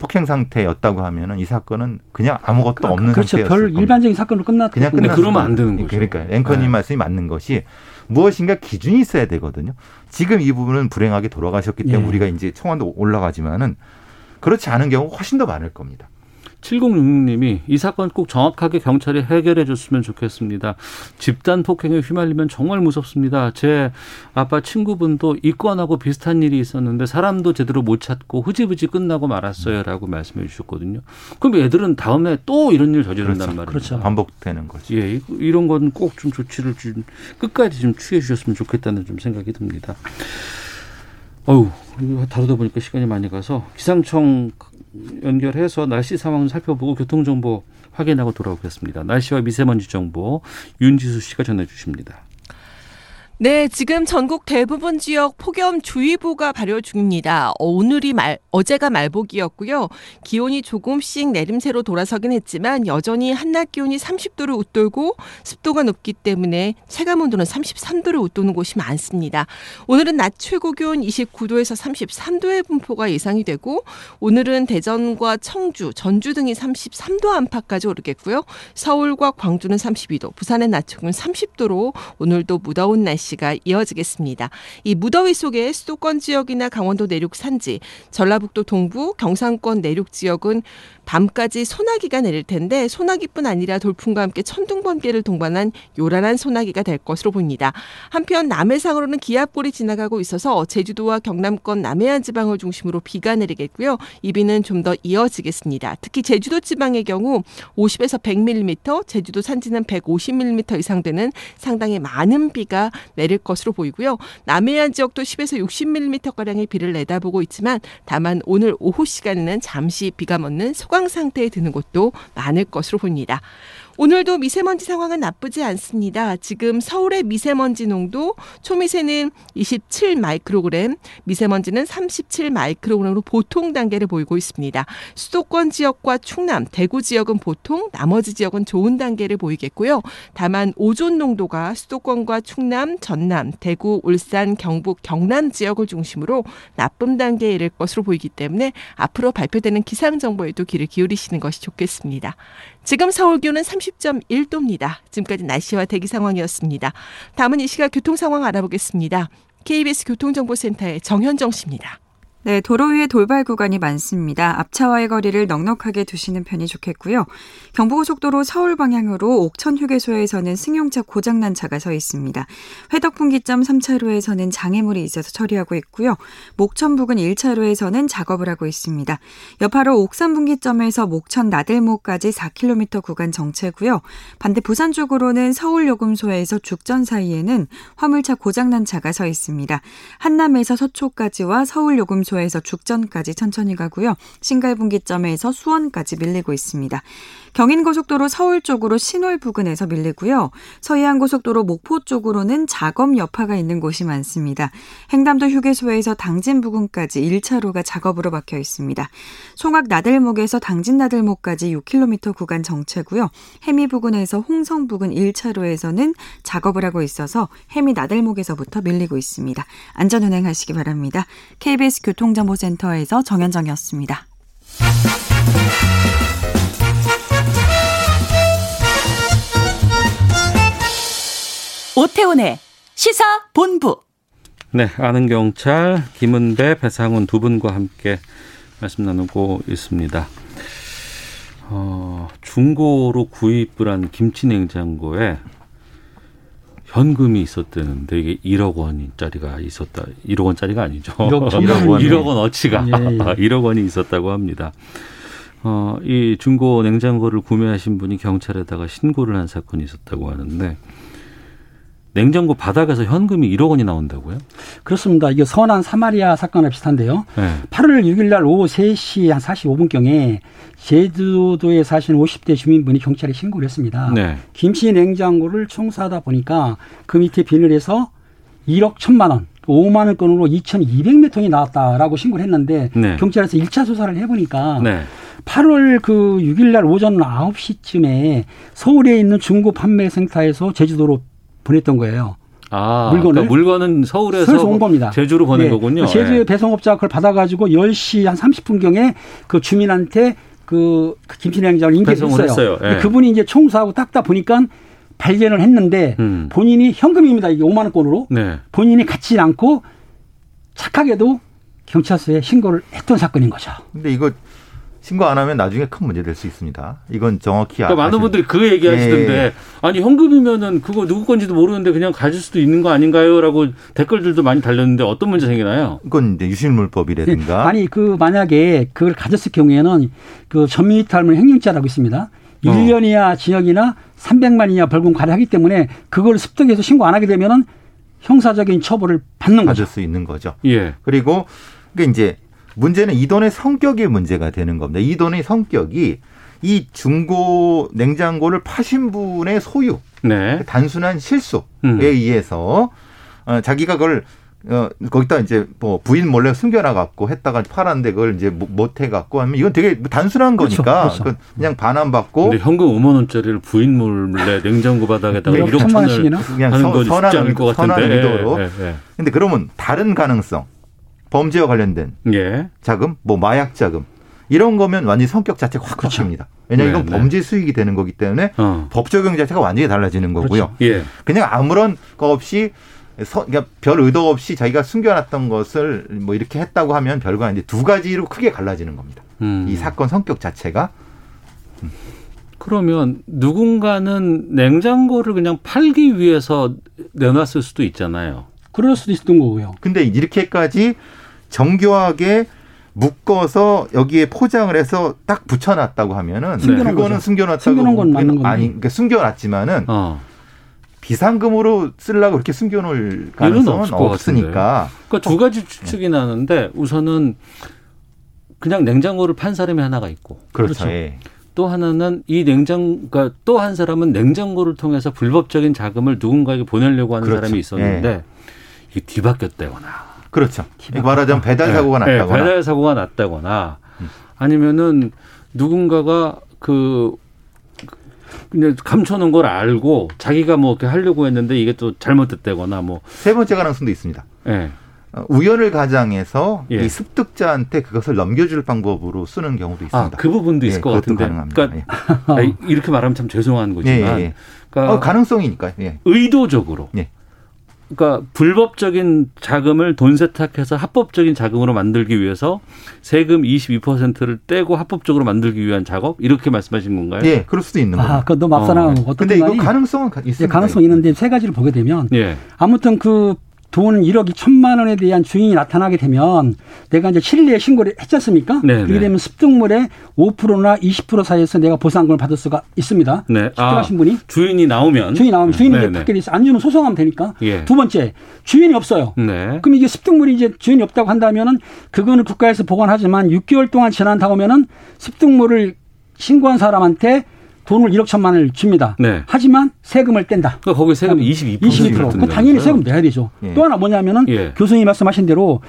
폭행 상태였다고 하면은 이 사건은 그냥 아무것도 없는 그렇죠. 상태였을 별 겁니다. 일반적인 사건으로 끝났 그냥 근데 끝났 그러면 안 되는 거죠. 그러니까 앵커님 네. 말씀이 맞는 것이 무엇인가 기준이 있어야 되거든요. 지금 이 부분은 불행하게 돌아가셨기 때문에 예. 우리가 이제 청원도 올라가지만은 그렇지 않은 경우가 훨씬 더 많을 겁니다. 7066님이 이 사건 꼭 정확하게 경찰이 해결해 줬으면 좋겠습니다. 집단 폭행에 휘말리면 정말 무섭습니다. 제 아빠 친구분도 이 건하고 비슷한 일이 있었는데 사람도 제대로 못 찾고 흐지부지 끝나고 말았어요라고 말씀해 주셨거든요. 그럼 애들은 다음에 또 이런 일 저지른단 그렇죠. 말이에요. 그렇죠. 반복되는 거죠. 예, 이- 이런 건 꼭 좀 조치를 좀 끝까지 좀 취해 주셨으면 좋겠다는 좀 생각이 듭니다. 어우, 다루다 보니까 시간이 많이 가서 기상청 연결해서 날씨 상황 살펴보고 교통 정보 확인하고 돌아오겠습니다. 날씨와 미세먼지 정보 윤지수 씨가 전해 주십니다. 네, 지금 전국 대부분 지역 폭염주의보가 발효 중입니다. 어, 오늘이 말, 어제가 말복이었고요. 기온이 조금씩 내림세로 돌아서긴 했지만 여전히 한낮 기온이 30도를 웃돌고 습도가 높기 때문에 체감 온도는 33도를 웃도는 곳이 많습니다. 오늘은 낮 최고 기온 29도에서 33도의 분포가 예상이 되고 오늘은 대전과 청주, 전주 등이 33도 안팎까지 오르겠고요. 서울과 광주는 32도, 부산의 낮 최고는 30도로 오늘도 무더운 날씨 가 이어지겠습니다. 이 무더위 속에 수도권 지역이나 강원도 내륙 산지, 전라북도 동부, 경상권 내륙 지역은 밤까지 소나기가 내릴 텐데 소나기뿐 아니라 돌풍과 함께 천둥 번개를 동반한 요란한 소나기가 될 것으로 보입니다. 한편 남해상으로는 기압골이 지나가고 있어서 제주도와 경남권 남해안 지방을 중심으로 비가 내리겠고요. 이 비는 좀 더 이어지겠습니다. 특히 제주도 지방의 경우 50에서 100mm, 제주도 산지는 150mm 이상 되는 상당히 많은 비가 내릴 것으로 보이고요. 남해안 지역도 10에서 60mm 가량의 비를 내다보고 있지만 다만 오늘 오후 시간에는 잠시 비가 멎는 소강 상태에 드는 곳도 많을 것으로 보입니다. 오늘도 미세먼지 상황은 나쁘지 않습니다. 지금 서울의 미세먼지 농도 초미세는 27 마이크로그램, 미세먼지는 37 마이크로그램으로 보통 단계를 보이고 있습니다. 수도권 지역과 충남, 대구 지역은 보통, 나머지 지역은 좋은 단계를 보이겠고요. 다만 오존 농도가 수도권과 충남, 전남, 대구, 울산, 경북, 경남 지역을 중심으로 나쁨 단계에 이를 것으로 보이기 때문에 앞으로 발표되는 기상 정보에도 귀를 기울이시는 것이 좋겠습니다. 지금 서울 기온은 30.1도입니다. 지금까지 날씨와 대기 상황이었습니다. 다음은 이 시각 교통 상황 알아보겠습니다. KBS 교통정보센터의 정현정 씨입니다. 네, 도로 위에 돌발 구간이 많습니다. 앞차와의 거리를 넉넉하게 두시는 편이 좋겠고요. 경부고속도로 서울 방향으로 옥천 휴게소에서는 승용차 고장난 차가 서 있습니다. 회덕분기점 3차로에서는 장애물이 있어서 처리하고 있고요. 목천 부근 1차로에서는 작업을 하고 있습니다. 여파로 옥산 분기점에서 목천 나들목까지 4km 구간 정체고요. 반대 부산 쪽으로는 서울 요금소에서 죽전 사이에는 화물차 고장난 차가 서 있습니다. 한남에서 서초까지와 서울 요금소 소에서 죽전까지 천천히 가고요. 신갈분기점에서 수원까지 밀리고 있습니다. 경인고속도로 서울 쪽으로 신월 부근에서 밀리고요. 서해안고속도로 목포 쪽으로는 작업 여파가 있는 곳이 많습니다. 행담도 휴게소에서 당진 부근까지 1차로가 작업으로 막혀 있습니다. 송악 나들목에서 당진 나들목까지 6km 구간 정체고요. 해미 부근에서 홍성 부근 1차로에서는 작업을 하고 있어서 해미 나들목에서부터 밀리고 있습니다. 안전 운행하시기 바랍니다. KBS 교통정보센터에서 정현정이었습니다. 오태훈의 시사 본부. 네, 아는 경찰 김은배, 배상훈 두 분과 함께 말씀 나누고 있습니다. 어, 중고로 구입을 한 김치 냉장고에 현금이 있었다는데 이게 1억 원짜리가 있었다. 1억 원짜리가 아니죠. 1억, 1억, 원. 1억 원 어치가 예, 예. 1억 원이 있었다고 합니다. 어, 이 중고 냉장고를 구매하신 분이 경찰에다가 신고를 한 사건이 있었다고 하는데 냉장고 바닥에서 현금이 1억 원이 나온다고요? 그렇습니다. 이게 선안 사마리아 사건과 비슷한데요. 네. 8월 6일 날 오후 3시 한 45분경에 제주도에 사시는 50대 주민분이 경찰에 신고를 했습니다. 네. 김치 냉장고를 청소하다 보니까 그 밑에 비늘에서 1억 1천만 원, 5만 원권으로 2,200몇 통이 나왔다라고 신고를 했는데 네. 경찰에서 1차 수사를 해보니까 네. 8월 그 6일 날 오전 9시쯤에 서울에 있는 중고 판매 센터에서 제주도로 보냈던 거예요. 아, 물건을 그러니까 물건은 서울에서 서울에서 온 겁니다. 제주로 보낸 예. 거군요. 제주 예. 배송업자가 그걸 받아가지고 10시 한 30분 경에 그 주민한테 그, 그 배송을 인계했어요. 했어요. 예. 그분이 이제 청소하고 닦다 보니까 발견을 했는데 음. 본인이 현금입니다. 이게 5만 원권으로 네. 본인이 갖지 않고 착하게도 경찰서에 신고를 했던 사건인 거죠. 근데 이거 신고 안 하면 나중에 큰 문제 될 수 있습니다. 이건 정확히 그러니까 많은 분들이 그 얘기 하시던데 예. 아니 현금이면은 그거 누구 건지도 모르는데 그냥 가질 수도 있는 거 아닌가요라고 댓글들도 많이 달렸는데 어떤 문제 생기나요? 그건 이제 유실물법이라든가 아니 그 만약에 그걸 가졌을 경우에는 그 전미이탈물 행령죄라고 있습니다. 1년 이하 징역이나 300만 이하 벌금 과태하기 때문에 그걸 습득해서 신고 안 하게 되면은 형사적인 처벌을 받는 받을 거죠. 수 있는 거죠. 예. 그리고 그게 이제 문제는 이 돈의 성격의 문제가 되는 겁니다. 이 돈의 성격이 이 중고 냉장고를 파신 분의 소유, 네. 단순한 실수에 음. 의해서 어, 자기가 그걸 어, 거기다 이제 뭐 부인 몰래 숨겨놔 갖고 했다가 팔았는데 그걸 이제 못- 못 해갖고 하면 이건 되게 단순한 그렇죠, 거니까 그렇죠. 그냥 반환받고 근데 현금 5만 원짜리를 부인 몰래 냉장고 바닥에다가 일억 1억 천만 천을 원씩이나? 그냥 하는 선- 건 쉽지 않을 것 의- 선한 같은데. 의도로. 예, 예, 근데 그러면 다른 가능성 범죄와 관련된 예. 예. 자금, 뭐 마약 자금 이런 거면 완전히 성격 자체가 확 바뀝니다. 왜냐하면 네, 이건 네. 범죄 수익이 되는 거기 때문에 어. 법 적용 자체가 완전히 달라지는 거고요. 예. 그냥 아무런 거 없이 서, 그러니까 별 의도 없이 자기가 숨겨놨던 것을 뭐 이렇게 했다고 하면 별거 아닌데 두 가지로 크게 갈라지는 겁니다. 음. 이 사건 성격 자체가 그러면 누군가는 냉장고를 그냥 팔기 위해서 내놨을 수도 있잖아요. 그럴 수도 있었던 거고요. 근데 이렇게까지 정교하게 묶어서 여기에 포장을 해서 딱 붙여놨다고 하면은 숨겨놓은 그거는. 숨겨놨다고 숨겨놓은 건 맞는 건데. 아니 그러니까 숨겨놨지만은 어. 비상금으로 쓰려고 이렇게 숨겨놓을 가능성은 없으니까 그러니까 두 가지 추측이 나는데 우선은 그냥 냉장고를 판 사람이 하나가 있고 그렇죠. 그렇죠. 예. 또 하나는 이 냉장 그러니까 또 한 사람은 냉장고를 통해서 불법적인 자금을 누군가에게 보내려고 하는 그렇죠. 사람이 있었는데 이게 뒤바뀌었다거나 그렇죠. 말하자면 배달 사고가 네, 났다거나 음. 배달 사고가 났다거나 아니면은 누군가가 그 그냥 감춰놓은 걸 알고 자기가 뭐 이렇게 하려고 했는데 이게 또 잘못됐다거나 뭐 세 번째 가능성도 있습니다. 예. 어, 우연을 가장해서 예. 이 습득자한테 그것을 넘겨줄 방법으로 쓰는 경우도 있습니다. 아, 그 부분도 있을 예, 것 같은데. 가능합니다. 그러니까 아니, 이렇게 말하면 참 죄송한 예, 거지만 예, 예. 그러니까 어, 가능성이니까. 예. 의도적으로 예. 그러니까 불법적인 자금을 돈 세탁해서 합법적인 자금으로 만들기 위해서 세금 22%를 떼고 합법적으로 만들기 위한 작업 이렇게 말씀하신 건가요? 예, 그럴 수도 있는 거예요. 아, 너무 앞서나간 어. 어떤 근데 이거 가능성은 가- 예, 있습니다. 가능성이 있는데 세 가지를 보게 되면 예. 아무튼 그 돈 1억 2천만 원에 대한 주인이 나타나게 되면 내가 이제 7일에 신고를 했지 않습니까? 네, 그렇게 네. 되면 습득물의 5%나 20% 사이에서 내가 보상금을 받을 수가 있습니다. 네. 습득하신 분이 주인이 나오면 주인이 나오면 주인이 네, 이제 네. 받게 돼 있어. 안 주면 소송하면 되니까. 예. 두 번째, 주인이 없어요. 네. 그럼 이게 습득물이 이제 주인이 없다고 한다면은 그거는 국가에서 보관하지만 6개월 동안 지난 다음에는 습득물을 신고한 사람한테 돈을 1억 천만 원을 줍니다. 네. 하지만 세금을 뗀다. 그러니까 거기 세금 22%. 22%. 그 당연히 세금 내야 되죠. 예. 또 하나 뭐냐면은 예. 교수님이 말씀하신 대로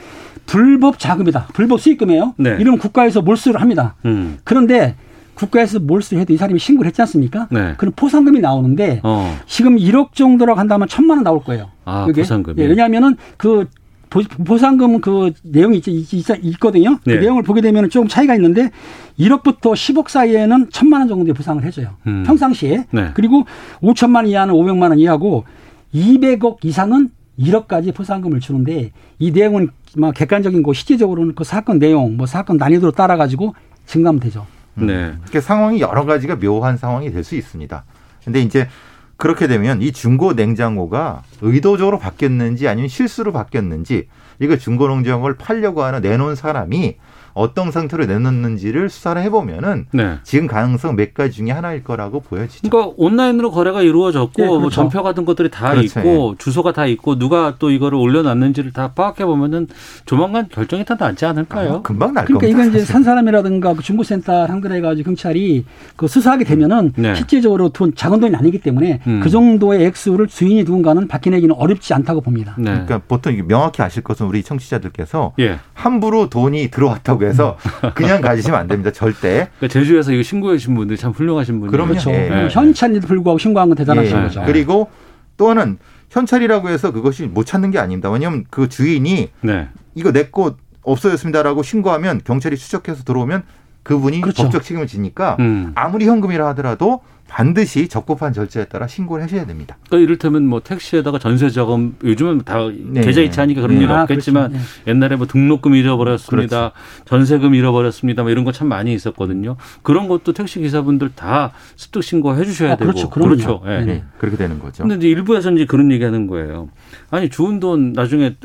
불법 자금이다. 불법 수익금이에요. 네. 이러면 국가에서 몰수를 합니다. 음. 그런데 국가에서 몰수를 해도 이 사람이 신고를 했지 않습니까? 네. 그럼 포상금이 나오는데 어. 지금 1억 정도라고 한다면 천만 원 나올 거예요. 아. 보상금이. 예, 왜냐하면은 그 보- 보상금 그 내용이 있, 있, 있- 있거든요. 네. 그 내용을 보게 되면 조금 차이가 있는데 1억부터 10억 사이에는 천만 원 정도의 보상을 해줘요. 음. 평상시에. 네. 그리고 5천만 원 이하는 500만 원 이하고 200억 이상은 1억까지 포상금을 주는데 이 내용은 뭐 객관적인 거 실질적으로는 그 사건 내용, 뭐 사건 난이도로 따라 가지고 증가하면 되죠. 네. 이렇게 상황이 여러 가지가 묘한 상황이 될 수 있습니다. 근데 이제 그렇게 되면 이 중고 냉장고가 의도적으로 바뀌었는지 아니면 실수로 바뀌었는지 이거 중고 냉장고를 팔려고 하는 내놓은 사람이 어떤 상태로 내놓는지를 수사를 해보면은 네. 지금 가능성 몇 가지 중에 하나일 거라고 보여지죠. 그러니까 온라인으로 거래가 이루어졌고 예, 그렇죠. 뭐 전표 같은 것들이 다 그렇죠. 있고 주소가 다 있고 누가 또 이거를 올려놨는지를 다 파악해 보면은 조만간 결정이 다 나지 않을까요? 아, 금방 날 그러니까 겁니다. 이건 이제. 산 사람이라든가 그 중고센터 상대해가지고 경찰이 그 수사하게 되면은 네. 실제적으로 돈 작은 돈이 아니기 때문에 음. 그 정도의 액수를 주인이 누군가는 밝혀내기는 어렵지 않다고 봅니다. 네. 그러니까 보통 명확히 아실 것은 우리 청취자들께서 예. 함부로 돈이 들어왔다고 해서 그냥 가지시면 안 됩니다. 절대. 그러니까 제주에서 이거 신고해 주신 분들 참 훌륭하신 분이에요. 그럼요. 그렇죠. 예. 네. 현찰인데도 불구하고 신고한 건 대단하신 예. 거죠. 그리고 또는 현찰이라고 해서 그것이 못 찾는 게 아닙니다. 왜냐하면 그 주인이 네. 이거 내 거 없어졌습니다라고 신고하면 경찰이 추적해서 들어오면 그분이 그렇죠. 법적 책임을 지니까 음. 아무리 현금이라 하더라도 반드시 적법한 절차에 따라 신고를 하셔야 됩니다. 그러니까 이를테면 뭐 택시에다가 전세 저금 요즘은 다 계좌 이체하니까 그런 네. 일 아, 없겠지만 그렇죠. 옛날에 뭐 등록금 잃어버렸습니다. 그렇죠. 전세금 잃어버렸습니다. 뭐 이런 거 참 많이 있었거든요. 그런 것도 택시 기사분들 다 습득 신고해 주셔야 아, 되고 그렇죠. 그럼요. 그렇죠. 예. 네. 네, 그렇게 되는 거죠. 근데 이제 일부에서 이제 그런 얘기 하는 거예요. 아니, 좋은 돈 나중에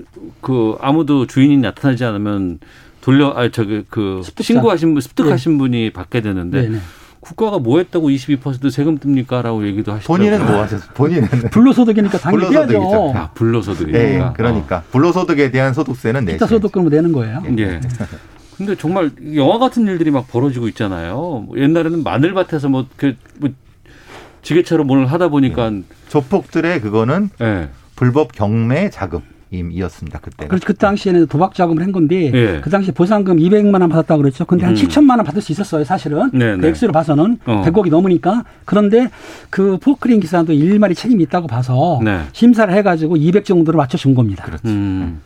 그 아무도 주인이 나타나지 않으면 돌려, 아, 저기 그 습득자. 신고하신 분, 습득하신 분이 받게 되는데 네, 네. 국가가 뭐 했다고 22% 세금 듭니까? 라고 얘기도 하시더라고요. 본인은 뭐 하셨어요? 본인은 불로소득이니까 당연히 불로소득이죠. 해야죠. 아, 불로소득이니까. 네, 그러니까 불로소득에 대한 소득세는 기타 내셔야죠. 소득금으로 내는 거예요. 예. 근데 정말 영화 같은 일들이 막 벌어지고 있잖아요. 뭐 옛날에는 마늘밭에서 뭐, 그, 뭐, 지게차로 뭘 하다 보니까, 조폭들의 그거는 예. 불법 경매 자금 이었습니다. 그때. 그래서 그 당시에는 도박 자금을 한 건데 예. 그 당시에 보상금 200만 원 받았다고 그랬죠. 근데 한 음. 7천만 원 받을 수 있었어요, 사실은. 네, 그 네. 액수로 봐서는 어. 100억이 넘으니까. 그런데 그 포크린 기사도 일말이 책임이 있다고 봐서 네. 심사를 해 가지고 200 정도로 맞춰 준 겁니다. 그렇죠. 음.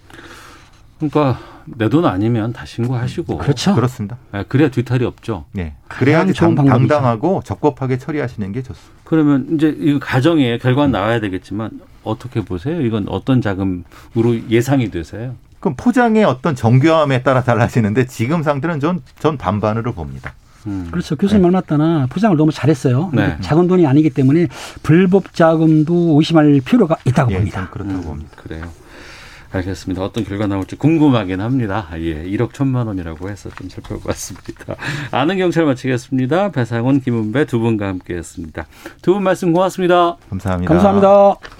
그러니까 내 돈 아니면 다 신고하시고. 그렇죠. 그렇습니다. 예, 그래야 뒤탈이 없죠. 네. 그래야지 당. 당당하고 적법하게 처리하시는 게 좋습니다. 그러면 이제 이 가정에 결과는 나와야 되겠지만 어떻게 보세요? 이건 어떤 자금으로 예상이 되세요? 그럼 포장의 어떤 정교함에 따라 달라지는데 지금 상태는 전, 전 반반으로 봅니다. 음. 그렇죠. 교수님 말 맞다나 포장을 너무 잘했어요. 네. 작은 돈이 아니기 때문에 불법 자금도 의심할 필요가 있다고 예, 봅니다. 전 그렇다고 음, 봅니다. 그래요. 알겠습니다. 어떤 결과 나올지 궁금하긴 합니다. 예, 1억 천만 원이라고 해서 좀 살펴봤습니다. 아는 경찰 마치겠습니다. 배상훈, 김은배 두 분과 함께했습니다. 두 분 말씀 고맙습니다. 감사합니다. 감사합니다.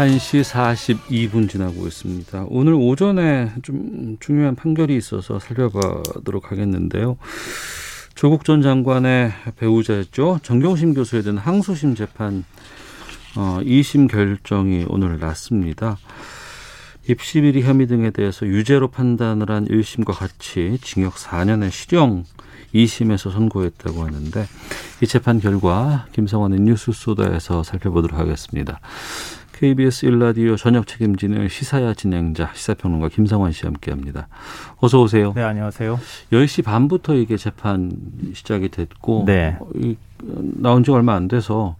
1시 42분 지나고 있습니다. 오늘 오전에 좀 중요한 판결이 있어서 살펴보도록 하겠는데요. 조국 전 장관의 배우자였죠. 정경심 교수에 대한 항소심 재판 어, 2심 결정이 오늘 났습니다. 입시 비리 혐의 등에 대해서 유죄로 판단을 한 1심과 같이 징역 4년의 실형 2심에서 선고했다고 하는데 이 재판 결과 김성환의 뉴스 소다에서 살펴보도록 하겠습니다. KBS 일라디오 저녁 책임지는 시사야 진행자 시사평론가 김성환 씨 함께합니다. 어서 오세요. 네, 안녕하세요. 10시 반부터 이게 재판 시작이 됐고 네. 나온 지 얼마 안 돼서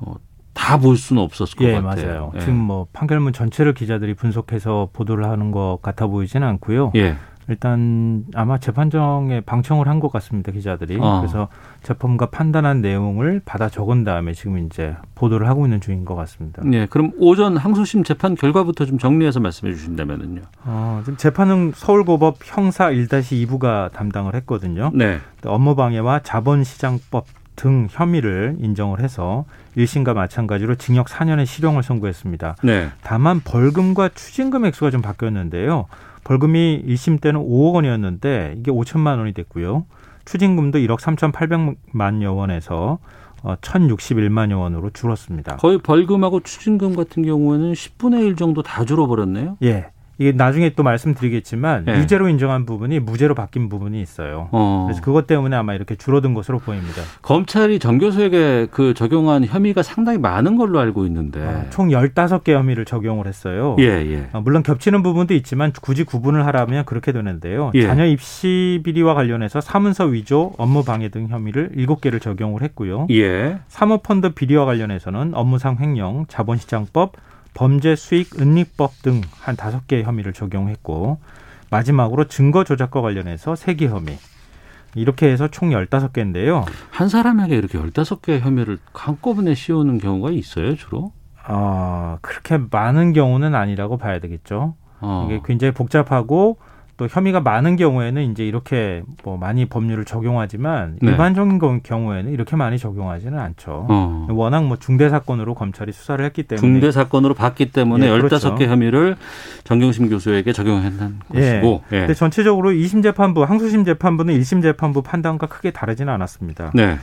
어, 다볼 수는 없었을 것 예, 같아요. 맞아요. 예. 지금 뭐 판결문 전체를 기자들이 분석해서 보도를 하는 것 같아 보이지는 않고요. 예. 일단 아마 재판정에 방청을 한 것 같습니다 기자들이 어. 그래서 재판과 판단한 내용을 받아 적은 다음에 지금 이제 보도를 하고 있는 중인 것 같습니다. 예, 그럼 오전 항소심 재판 결과부터 좀 정리해서 말씀해 주신다면은요. 어, 지금 재판은 서울고법 형사 1-2부가 담당을 했거든요. 네. 업무방해와 자본시장법 등 혐의를 인정을 해서 1심과 마찬가지로 징역 4년의 실형을 선고했습니다. 네. 다만 벌금과 추징금 액수가 좀 바뀌었는데요. 벌금이 1심 때는 5억 원이었는데 이게 5천만 원이 됐고요. 추징금도 1억 3,800만여 원에서 어, 1,061만여 원으로 줄었습니다. 거의 벌금하고 추징금 같은 경우에는 10분의 1 정도 다 줄어버렸네요. 예. 이게 나중에 또 말씀드리겠지만 예. 유죄로 인정한 부분이 무죄로 바뀐 부분이 있어요. 어. 그래서 그것 때문에 아마 이렇게 줄어든 것으로 보입니다. 검찰이 정 교수에게 그 적용한 혐의가 상당히 많은 걸로 알고 있는데. 어, 총 15개 혐의를 적용을 했어요. 예, 예. 어, 물론 겹치는 부분도 있지만 굳이 구분을 하라면 그렇게 되는데요. 예. 자녀 입시 비리와 관련해서 사문서 위조, 업무 방해 등 혐의를 7개를 적용을 했고요. 예. 사모펀드 비리와 관련해서는 업무상 횡령, 자본시장법, 범죄 수익 은닉법 등 한 다섯 개의 혐의를 적용했고 마지막으로 증거 조작과 관련해서 세 개 혐의. 이렇게 해서 총 15개인데요. 한 사람에게 이렇게 15개 혐의를 한꺼번에 씌우는 경우가 있어요, 주로? 어, 그렇게 많은 경우는 아니라고 봐야 되겠죠. 어. 이게 굉장히 복잡하고 또 혐의가 많은 경우에는 이제 이렇게 뭐 많이 법률을 적용하지만 네. 일반적인 경- 경우에는 이렇게 많이 적용하지는 않죠. 어. 워낙 뭐 중대 사건으로 검찰이 수사를 했기 때문에 중대 사건으로 봤기 때문에 예, 그렇죠. 15개 혐의를 정경심 교수에게 적용했는 것이고. 예. 근데 전체적으로 2심 재판부, 항소심 재판부는 1심 재판부 판단과 크게 다르지는 않았습니다. 네.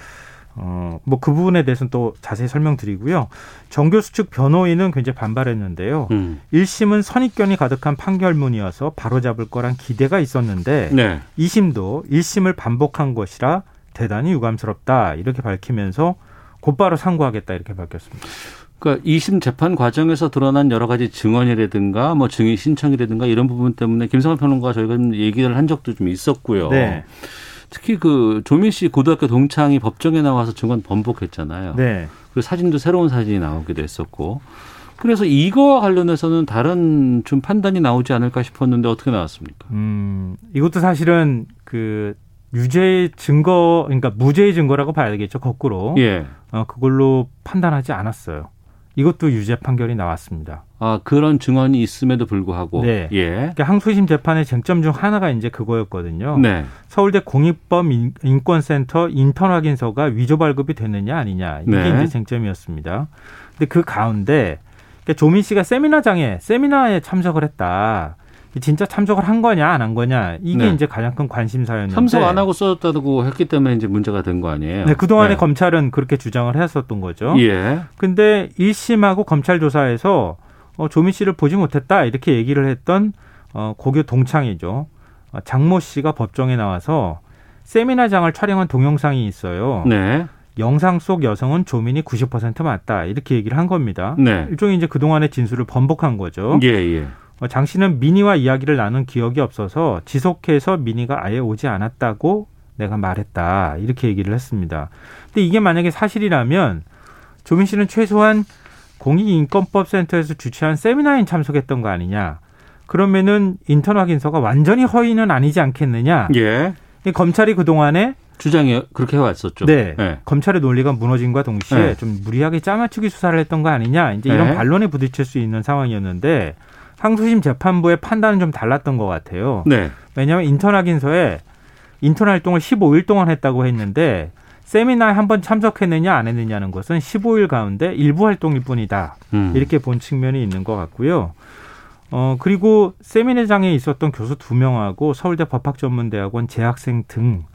어, 뭐 그 부분에 대해서는 또 자세히 설명드리고요. 정 교수 측 변호인은 굉장히 반발했는데요. 음. 1심은 선입견이 가득한 판결문이어서 바로잡을 거란 기대가 있었는데 네. 2심도 1심을 반복한 것이라 대단히 유감스럽다 이렇게 밝히면서 곧바로 상고하겠다 이렇게 밝혔습니다. 그러니까 2심 재판 과정에서 드러난 여러 가지 증언이라든가 뭐 증인 신청이라든가 이런 부분 때문에 김성환 평론가 저희가 좀 얘기를 한 적도 좀 있었고요. 네. 특히 그 조민 씨 고등학교 동창이 법정에 나와서 증언 번복했잖아요. 네. 그리고 사진도 새로운 사진이 나오기도 했었고. 그래서 이거와 관련해서는 다른 좀 판단이 나오지 않을까 싶었는데 어떻게 나왔습니까? 음, 이것도 사실은 그 유죄의 증거, 그러니까 무죄의 증거라고 봐야 되겠죠. 거꾸로. 예. 어, 그걸로 판단하지 않았어요. 이것도 유죄 판결이 나왔습니다. 아, 그런 증언이 있음에도 불구하고. 네. 예. 그러니까 항소심 재판의 쟁점 중 하나가 이제 그거였거든요. 네. 서울대 공익범 인- 인권센터 인턴 확인서가 위조 발급이 됐느냐 아니냐 이게 네. 이제 쟁점이었습니다. 근데 그 가운데 그러니까 조민 씨가 세미나장에 세미나에 참석을 했다. 진짜 참석을 한 거냐 안 한 거냐 이게 네. 이제 가장 큰 관심사였는데 참석 안 하고 써졌다고 했기 때문에 이제 문제가 된 거 아니에요? 네, 그동안에 네. 검찰은 그렇게 주장을 했었던 거죠. 예. 근데 1심하고 검찰 조사에서 어, 조민 씨를 보지 못했다 이렇게 얘기를 했던 어, 고교 동창이죠. 어, 장모 씨가 법정에 나와서 세미나장을 촬영한 동영상이 있어요. 네. 영상 속 여성은 조민이 90% 맞다 이렇게 얘기를 한 겁니다. 네. 일종의 이제 그동안의 진술을 번복한 거죠. 예, 예. 어, 장 씨는 미니와 이야기를 나눈 기억이 없어서 지속해서 미니가 아예 오지 않았다고 내가 말했다 이렇게 얘기를 했습니다. 근데 이게 만약에 사실이라면 조민 씨는 최소한 공익인권법센터에서 주최한 세미나에 참석했던 거 아니냐? 그러면은 인턴 확인서가 완전히 허위는 아니지 않겠느냐? 예. 이 검찰이 그 동안에 주장이 그렇게 해왔었죠. 네. 예. 검찰의 논리가 무너짐과 동시에 네. 좀 무리하게 짜맞추기 수사를 했던 거 아니냐 이제 이런 네. 반론에 부딪힐 수 있는 상황이었는데 항소심 재판부의 판단은 좀 달랐던 것 같아요. 네. 왜냐하면 인턴 확인서에 인턴 활동을 15일 동안 했다고 했는데 세미나에 한번 참석했느냐 안 했느냐는 것은 15일 가운데 일부 활동일 뿐이다. 음. 이렇게 본 측면이 있는 것 같고요. 어, 그리고 세미나장에 있었던 교수 두 명하고 서울대 법학전문대학원 재학생 등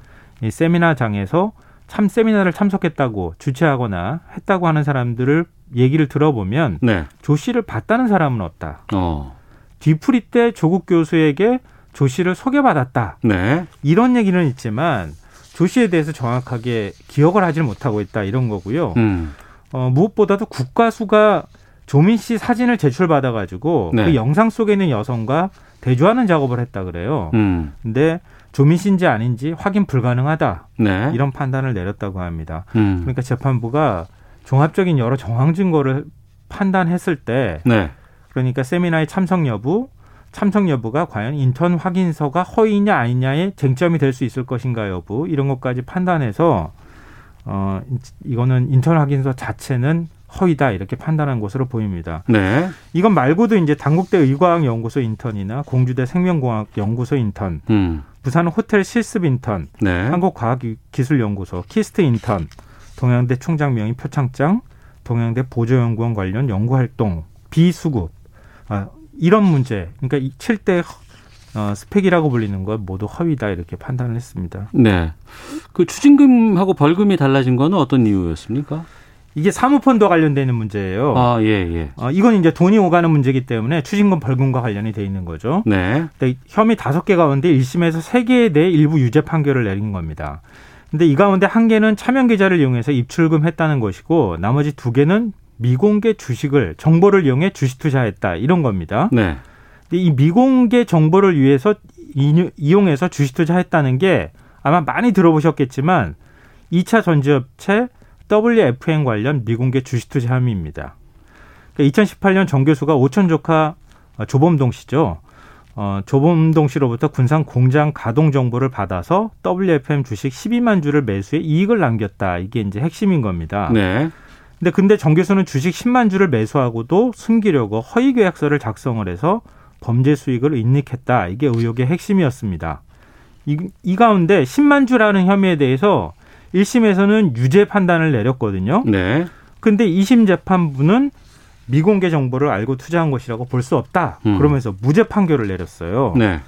이 세미나장에서 참 세미나를 참석했다고 주최하거나 했다고 하는 사람들을 얘기를 들어보면 네. 조 씨를 봤다는 사람은 없다. 어. 뒤풀이 때 조국 교수에게 조 씨를 소개받았다. 네. 이런 얘기는 있지만 조 씨에 대해서 정확하게 기억을 하지 못하고 있다 이런 거고요. 음. 어, 무엇보다도 국가수가 조민 씨 사진을 제출받아 가지고 네. 그 영상 속에 있는 여성과 대조하는 작업을 했다 그래요. 음. 근데 조민 씨인지 아닌지 확인 불가능하다. 네. 이런 판단을 내렸다고 합니다. 음. 그러니까 재판부가 종합적인 여러 정황 증거를 판단했을 때 네. 그러니까 세미나의 참석 여부, 참석 여부가 과연 인턴 확인서가 허위냐 아니냐의 쟁점이 될 수 있을 것인가 여부 이런 것까지 판단해서 어 이거는 인턴 확인서 자체는 허위다 이렇게 판단한 것으로 보입니다. 네. 이건 말고도 이제 단국대 의과학 연구소 인턴이나 공주대 생명공학 연구소 인턴, 음. 부산 호텔 실습 인턴, 네. 한국과학기술연구소 키스트 인턴, 동양대 총장 명의 표창장, 동양대 보조연구원 관련 연구활동, 비수급, 아, 이런 문제, 그러니까 이 7대 어, 스펙이라고 불리는 것 모두 허위다 이렇게 판단을 했습니다. 네. 그 추징금하고 벌금이 달라진 거는 어떤 이유였습니까? 이게 사모펀드와 관련되는 문제예요. 아, 예, 예. 어, 이건 이제 돈이 오가는 문제이기 때문에 추징금 벌금과 관련이 돼 있는 거죠. 네. 근데 혐의 다섯 개 가운데 1심에서 세 개에 대해 일부 유죄 판결을 내린 겁니다. 근데 이 가운데 한 개는 차명 계좌를 이용해서 입출금 했다는 것이고 나머지 두 개는 미공개 주식을 정보를 이용해 주식 투자했다 이런 겁니다. 네. 근데 이 미공개 정보를 위해서 이- 이용해서 주식 투자했다는 게 아마 많이 들어보셨겠지만 2차 전지업체 WFN 관련 미공개 주식 투자 혐의입니다. 그러니까 2018년 정 교수가 오천 조카 어, 조범동 씨죠. 어, 조범동 씨로부터 군산 공장 가동 정보를 받아서 WFM 주식 12만 주를 매수해 이익을 남겼다. 이게 이제 핵심인 겁니다. 네. 근데 근데 정 교수는 주식 10만 주를 매수하고도 숨기려고 허위 계약서를 작성을 해서 범죄 수익을 인닉했다. 이게 의혹의 핵심이었습니다. 이, 이 가운데 10만 주라는 혐의에 대해서 1심에서는 유죄 판단을 내렸거든요. 네. 근데 2심 재판부는 미공개 정보를 알고 투자한 것이라고 볼 수 없다. 음. 그러면서 무죄 판결을 내렸어요. 네.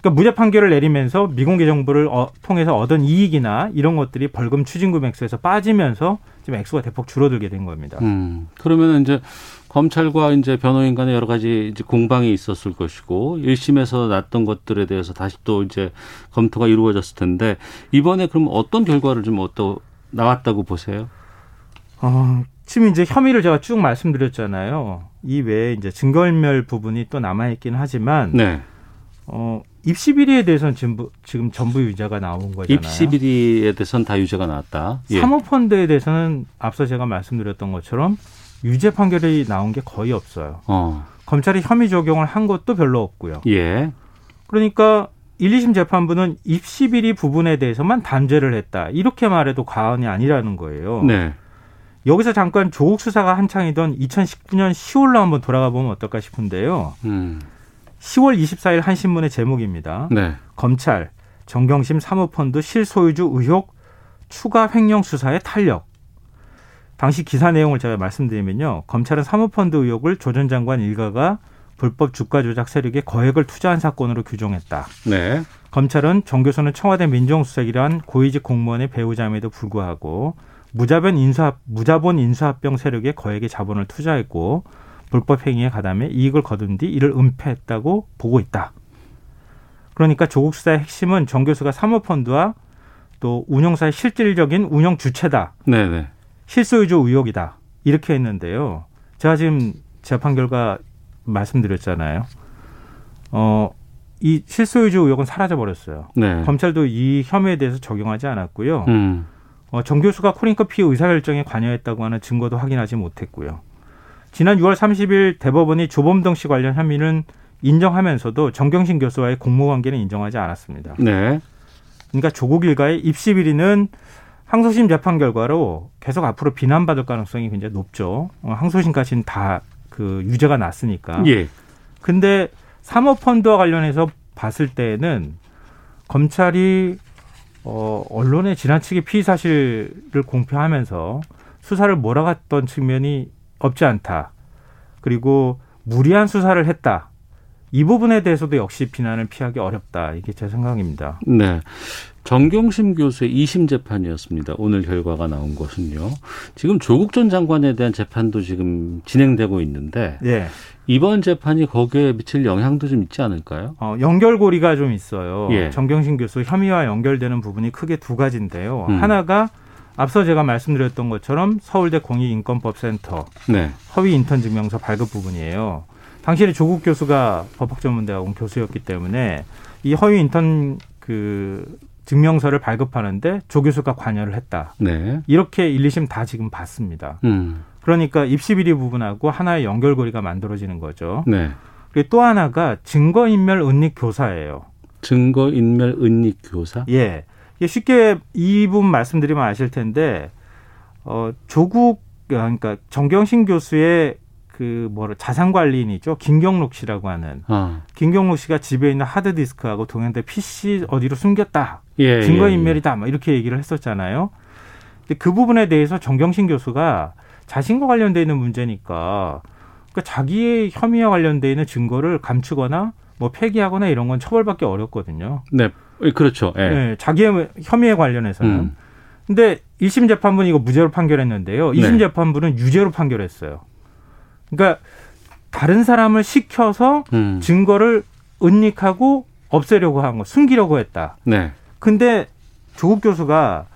그러니까 무죄 판결을 내리면서 미공개 정보를 어, 통해서 얻은 이익이나 이런 것들이 벌금 추징금 액수에서 빠지면서 지금 액수가 대폭 줄어들게 된 겁니다. 음. 그러면 이제 검찰과 이제 변호인 간에 여러 가지 이제 공방이 있었을 것이고 1심에서 났던 것들에 대해서 다시 또 이제 검토가 이루어졌을 텐데 이번에 그럼 어떤 결과를 좀 어떠 나왔다고 보세요? 어, 지금 이제 혐의를 제가 쭉 말씀드렸잖아요. 이 외에 이제 증거인멸 부분이 또 남아있긴 하지만, 네. 어, 입시 비리에 대해서는 지금, 지금 전부 유죄가 나온 거잖아요. 입시 비리에 대해서는 다 유죄가 나왔다. 예. 사모펀드에 대해서는 앞서 제가 말씀드렸던 것처럼 유죄 판결이 나온 게 거의 없어요. 어. 검찰이 혐의 적용을 한 것도 별로 없고요. 예. 그러니까 1, 2심 재판부는 입시 비리 부분에 대해서만 단죄를 했다. 이렇게 말해도 과언이 아니라는 거예요. 네. 여기서 잠깐 조국 수사가 한창이던 2019년 10월로 한번 돌아가 보면 어떨까 싶은데요. 음. 10월 24일 한 신문의 제목입니다. 네. 검찰 정경심 사모펀드 실소유주 의혹 추가 횡령 수사에 탄력. 당시 기사 내용을 제가 말씀드리면요. 검찰은 사모펀드 의혹을 조 전 장관 일가가 불법 주가 조작 세력에 거액을 투자한 사건으로 규정했다. 네. 검찰은 정 교수는 청와대 민정수석이란 고위직 공무원의 배우자임에도 불구하고 무자본 인수합 무자본 인수합병 세력에 거액의 자본을 투자했고 불법 행위에 가담해 이익을 거둔 뒤 이를 은폐했다고 보고 있다. 그러니까 조국 수사의 핵심은 정 교수가 사모펀드와 또 운용사의 실질적인 운영 주체다. 네네. 실소유주 의혹이다. 이렇게 했는데요. 제가 지금 재판 결과 말씀드렸잖아요. 어, 이 실소유주 의혹은 사라져 버렸어요. 네. 검찰도 이 혐의에 대해서 적용하지 않았고요. 음. 어, 정 교수가 코링커피 의사결정에 관여했다고 하는 증거도 확인하지 못했고요. 지난 6월 30일 대법원이 조범동 씨 관련 혐의는 인정하면서도 정경심 교수와의 공모관계는 인정하지 않았습니다. 네. 그러니까 조국 일가의 입시 비리는 항소심 재판 결과로 계속 앞으로 비난받을 가능성이 굉장히 높죠. 어, 항소심까지는 다 그 유죄가 났으니까. 예. 근데 사모펀드와 관련해서 봤을 때는 검찰이 어, 언론에 지나치게 피의 사실을 공표하면서 수사를 몰아갔던 측면이 없지 않다. 그리고 무리한 수사를 했다. 이 부분에 대해서도 역시 비난을 피하기 어렵다. 이게 제 생각입니다. 네. 정경심 교수의 2심 재판이었습니다. 오늘 결과가 나온 것은요. 지금 조국 전 장관에 대한 재판도 지금 진행되고 있는데 예. 이번 재판이 거기에 미칠 영향도 좀 있지 않을까요? 어, 연결고리가 좀 있어요. 예. 정경심 교수 혐의와 연결되는 부분이 크게 두 가지인데요. 음. 하나가 앞서 제가 말씀드렸던 것처럼 서울대 공익인권법센터 네. 허위 인턴 증명서 발급 부분이에요. 당시에 조국 교수가 법학전문대학원 교수였기 때문에 이 허위 인턴 그 증명서를 발급하는데 조 교수가 관여를 했다. 네. 이렇게 1, 2심 다 지금 봤습니다. 음. 그러니까 입시 비리 부분하고 하나의 연결고리가 만들어지는 거죠. 네. 그리고 또 하나가 증거인멸 은닉 교사예요. 증거 인멸 은닉 교사? 예. 이게 쉽게 이 부분 말씀드리면 아실 텐데 어 조국 그러니까 정경심 교수의 그 뭐라 자산 관리인이죠. 김경록 씨라고 하는 아. 김경록 씨가 집에 있는 하드 디스크하고 동영대 PC 어디로 숨겼다. 예, 증거 예, 인멸이다. 막 이렇게 얘기를 했었잖아요. 근데 그 부분에 대해서 정경심 교수가 자신과 관련돼 있는 문제니까 그러니까 자기의 혐의와 관련돼 있는 증거를 감추거나 뭐 폐기하거나 이런 건 처벌받기 어렵거든요. 네. 그렇죠. 예. 네, 자기의 혐의에 관련해서는. 음. 근데 1심 재판부는 이거 무죄로 판결했는데요. 2심 네. 재판부는 유죄로 판결했어요. 그러니까 다른 사람을 시켜서 음. 증거를 은닉하고 없애려고 한 거, 숨기려고 했다. 네. 근데 조국 교수가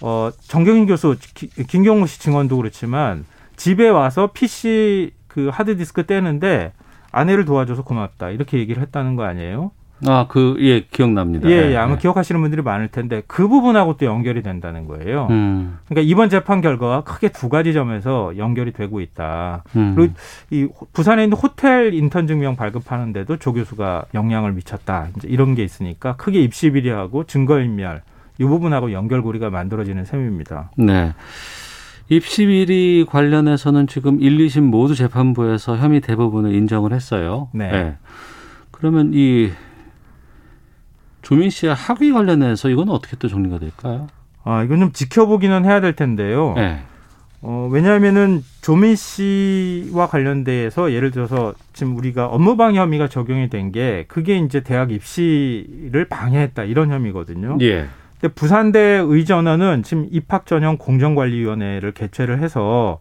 어 정경인 교수, 기- 김경무 씨 증언도 그렇지만 집에 와서 PC 그 하드 디스크 떼는데 아내를 도와줘서 고맙다 이렇게 얘기를 했다는 거 아니에요? 아, 그, 예, 기억납니다. 예, 예, 예, 아마 예. 기억하시는 분들이 많을 텐데 그 부분하고 또 연결이 된다는 거예요. 음. 그러니까 이번 재판 결과가 크게 두 가지 점에서 연결이 되고 있다. 음. 그리고 이 호- 부산에 있는 호텔 인턴 증명 발급하는데도 조 교수가 영향을 미쳤다. 이제 이런 게 있으니까 크게 입시 비리하고 증거인멸 이 부분하고 연결고리가 만들어지는 셈입니다. 네. 입시 비리 관련해서는 지금 1, 2심 모두 재판부에서 혐의 대부분을 인정을 했어요. 네. 예. 그러면 이 조민 씨의 학위 관련해서 이건 어떻게 또 정리가 될까요? 아, 이건 좀 지켜보기는 해야 될 텐데요. 네. 어, 왜냐하면은 조민 씨와 관련돼서 예를 들어서 지금 우리가 업무방해 혐의가 적용이 된 게 그게 이제 대학 입시를 방해했다 이런 혐의거든요. 예. 근데 부산대 의전원은 지금 입학 전형 공정관리위원회를 개최를 해서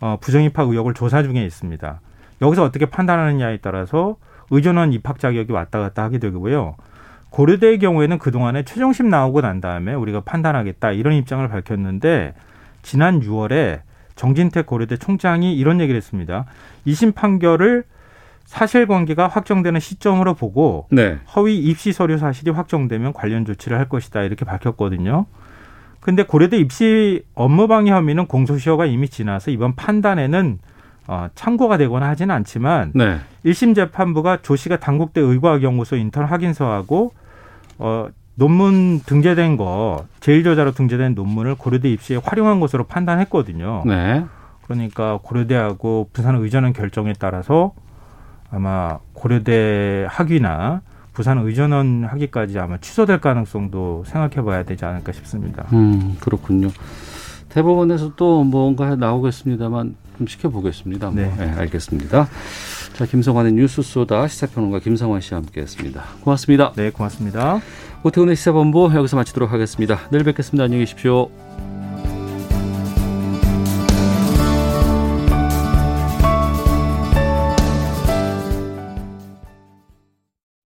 어, 부정입학 의혹을 조사 중에 있습니다. 여기서 어떻게 판단하느냐에 따라서 의전원 입학 자격이 왔다 갔다 하게 되고요. 고려대의 경우에는 그동안에 최종심 나오고 난 다음에 우리가 판단하겠다 이런 입장을 밝혔는데 지난 6월에 정진택 고려대 총장이 이런 얘기를 했습니다. 2심 판결을 사실관계가 확정되는 시점으로 보고 네. 허위 입시 서류 사실이 확정되면 관련 조치를 할 것이다 이렇게 밝혔거든요. 근데 고려대 입시 업무방해 혐의는 공소시효가 이미 지나서 이번 판단에는 어, 참고가 되거나 하지는 않지만 네. 1심 재판부가 조 씨가 당국대 의과학연구소 인턴 확인서하고 어, 논문 등재된 거 제1저자로 등재된 논문을 고려대 입시에 활용한 것으로 판단했거든요. 네. 그러니까 고려대하고 부산 의전원 결정에 따라서 아마 고려대 학위나 부산 의전원 학위까지 아마 취소될 가능성도 생각해 봐야 되지 않을까 싶습니다. 음, 그렇군요. 대법원에서 또 뭔가 나오겠습니다만 좀 지켜보겠습니다. 뭐. 네. 네, 알겠습니다. 자, 김성환의 뉴스 소다 시사평론가 김성환 씨와 함께했습니다. 고맙습니다. 네, 고맙습니다. 오태훈의 시사본부 여기서 마치도록 하겠습니다. 내일 뵙겠습니다. 안녕히 계십시오.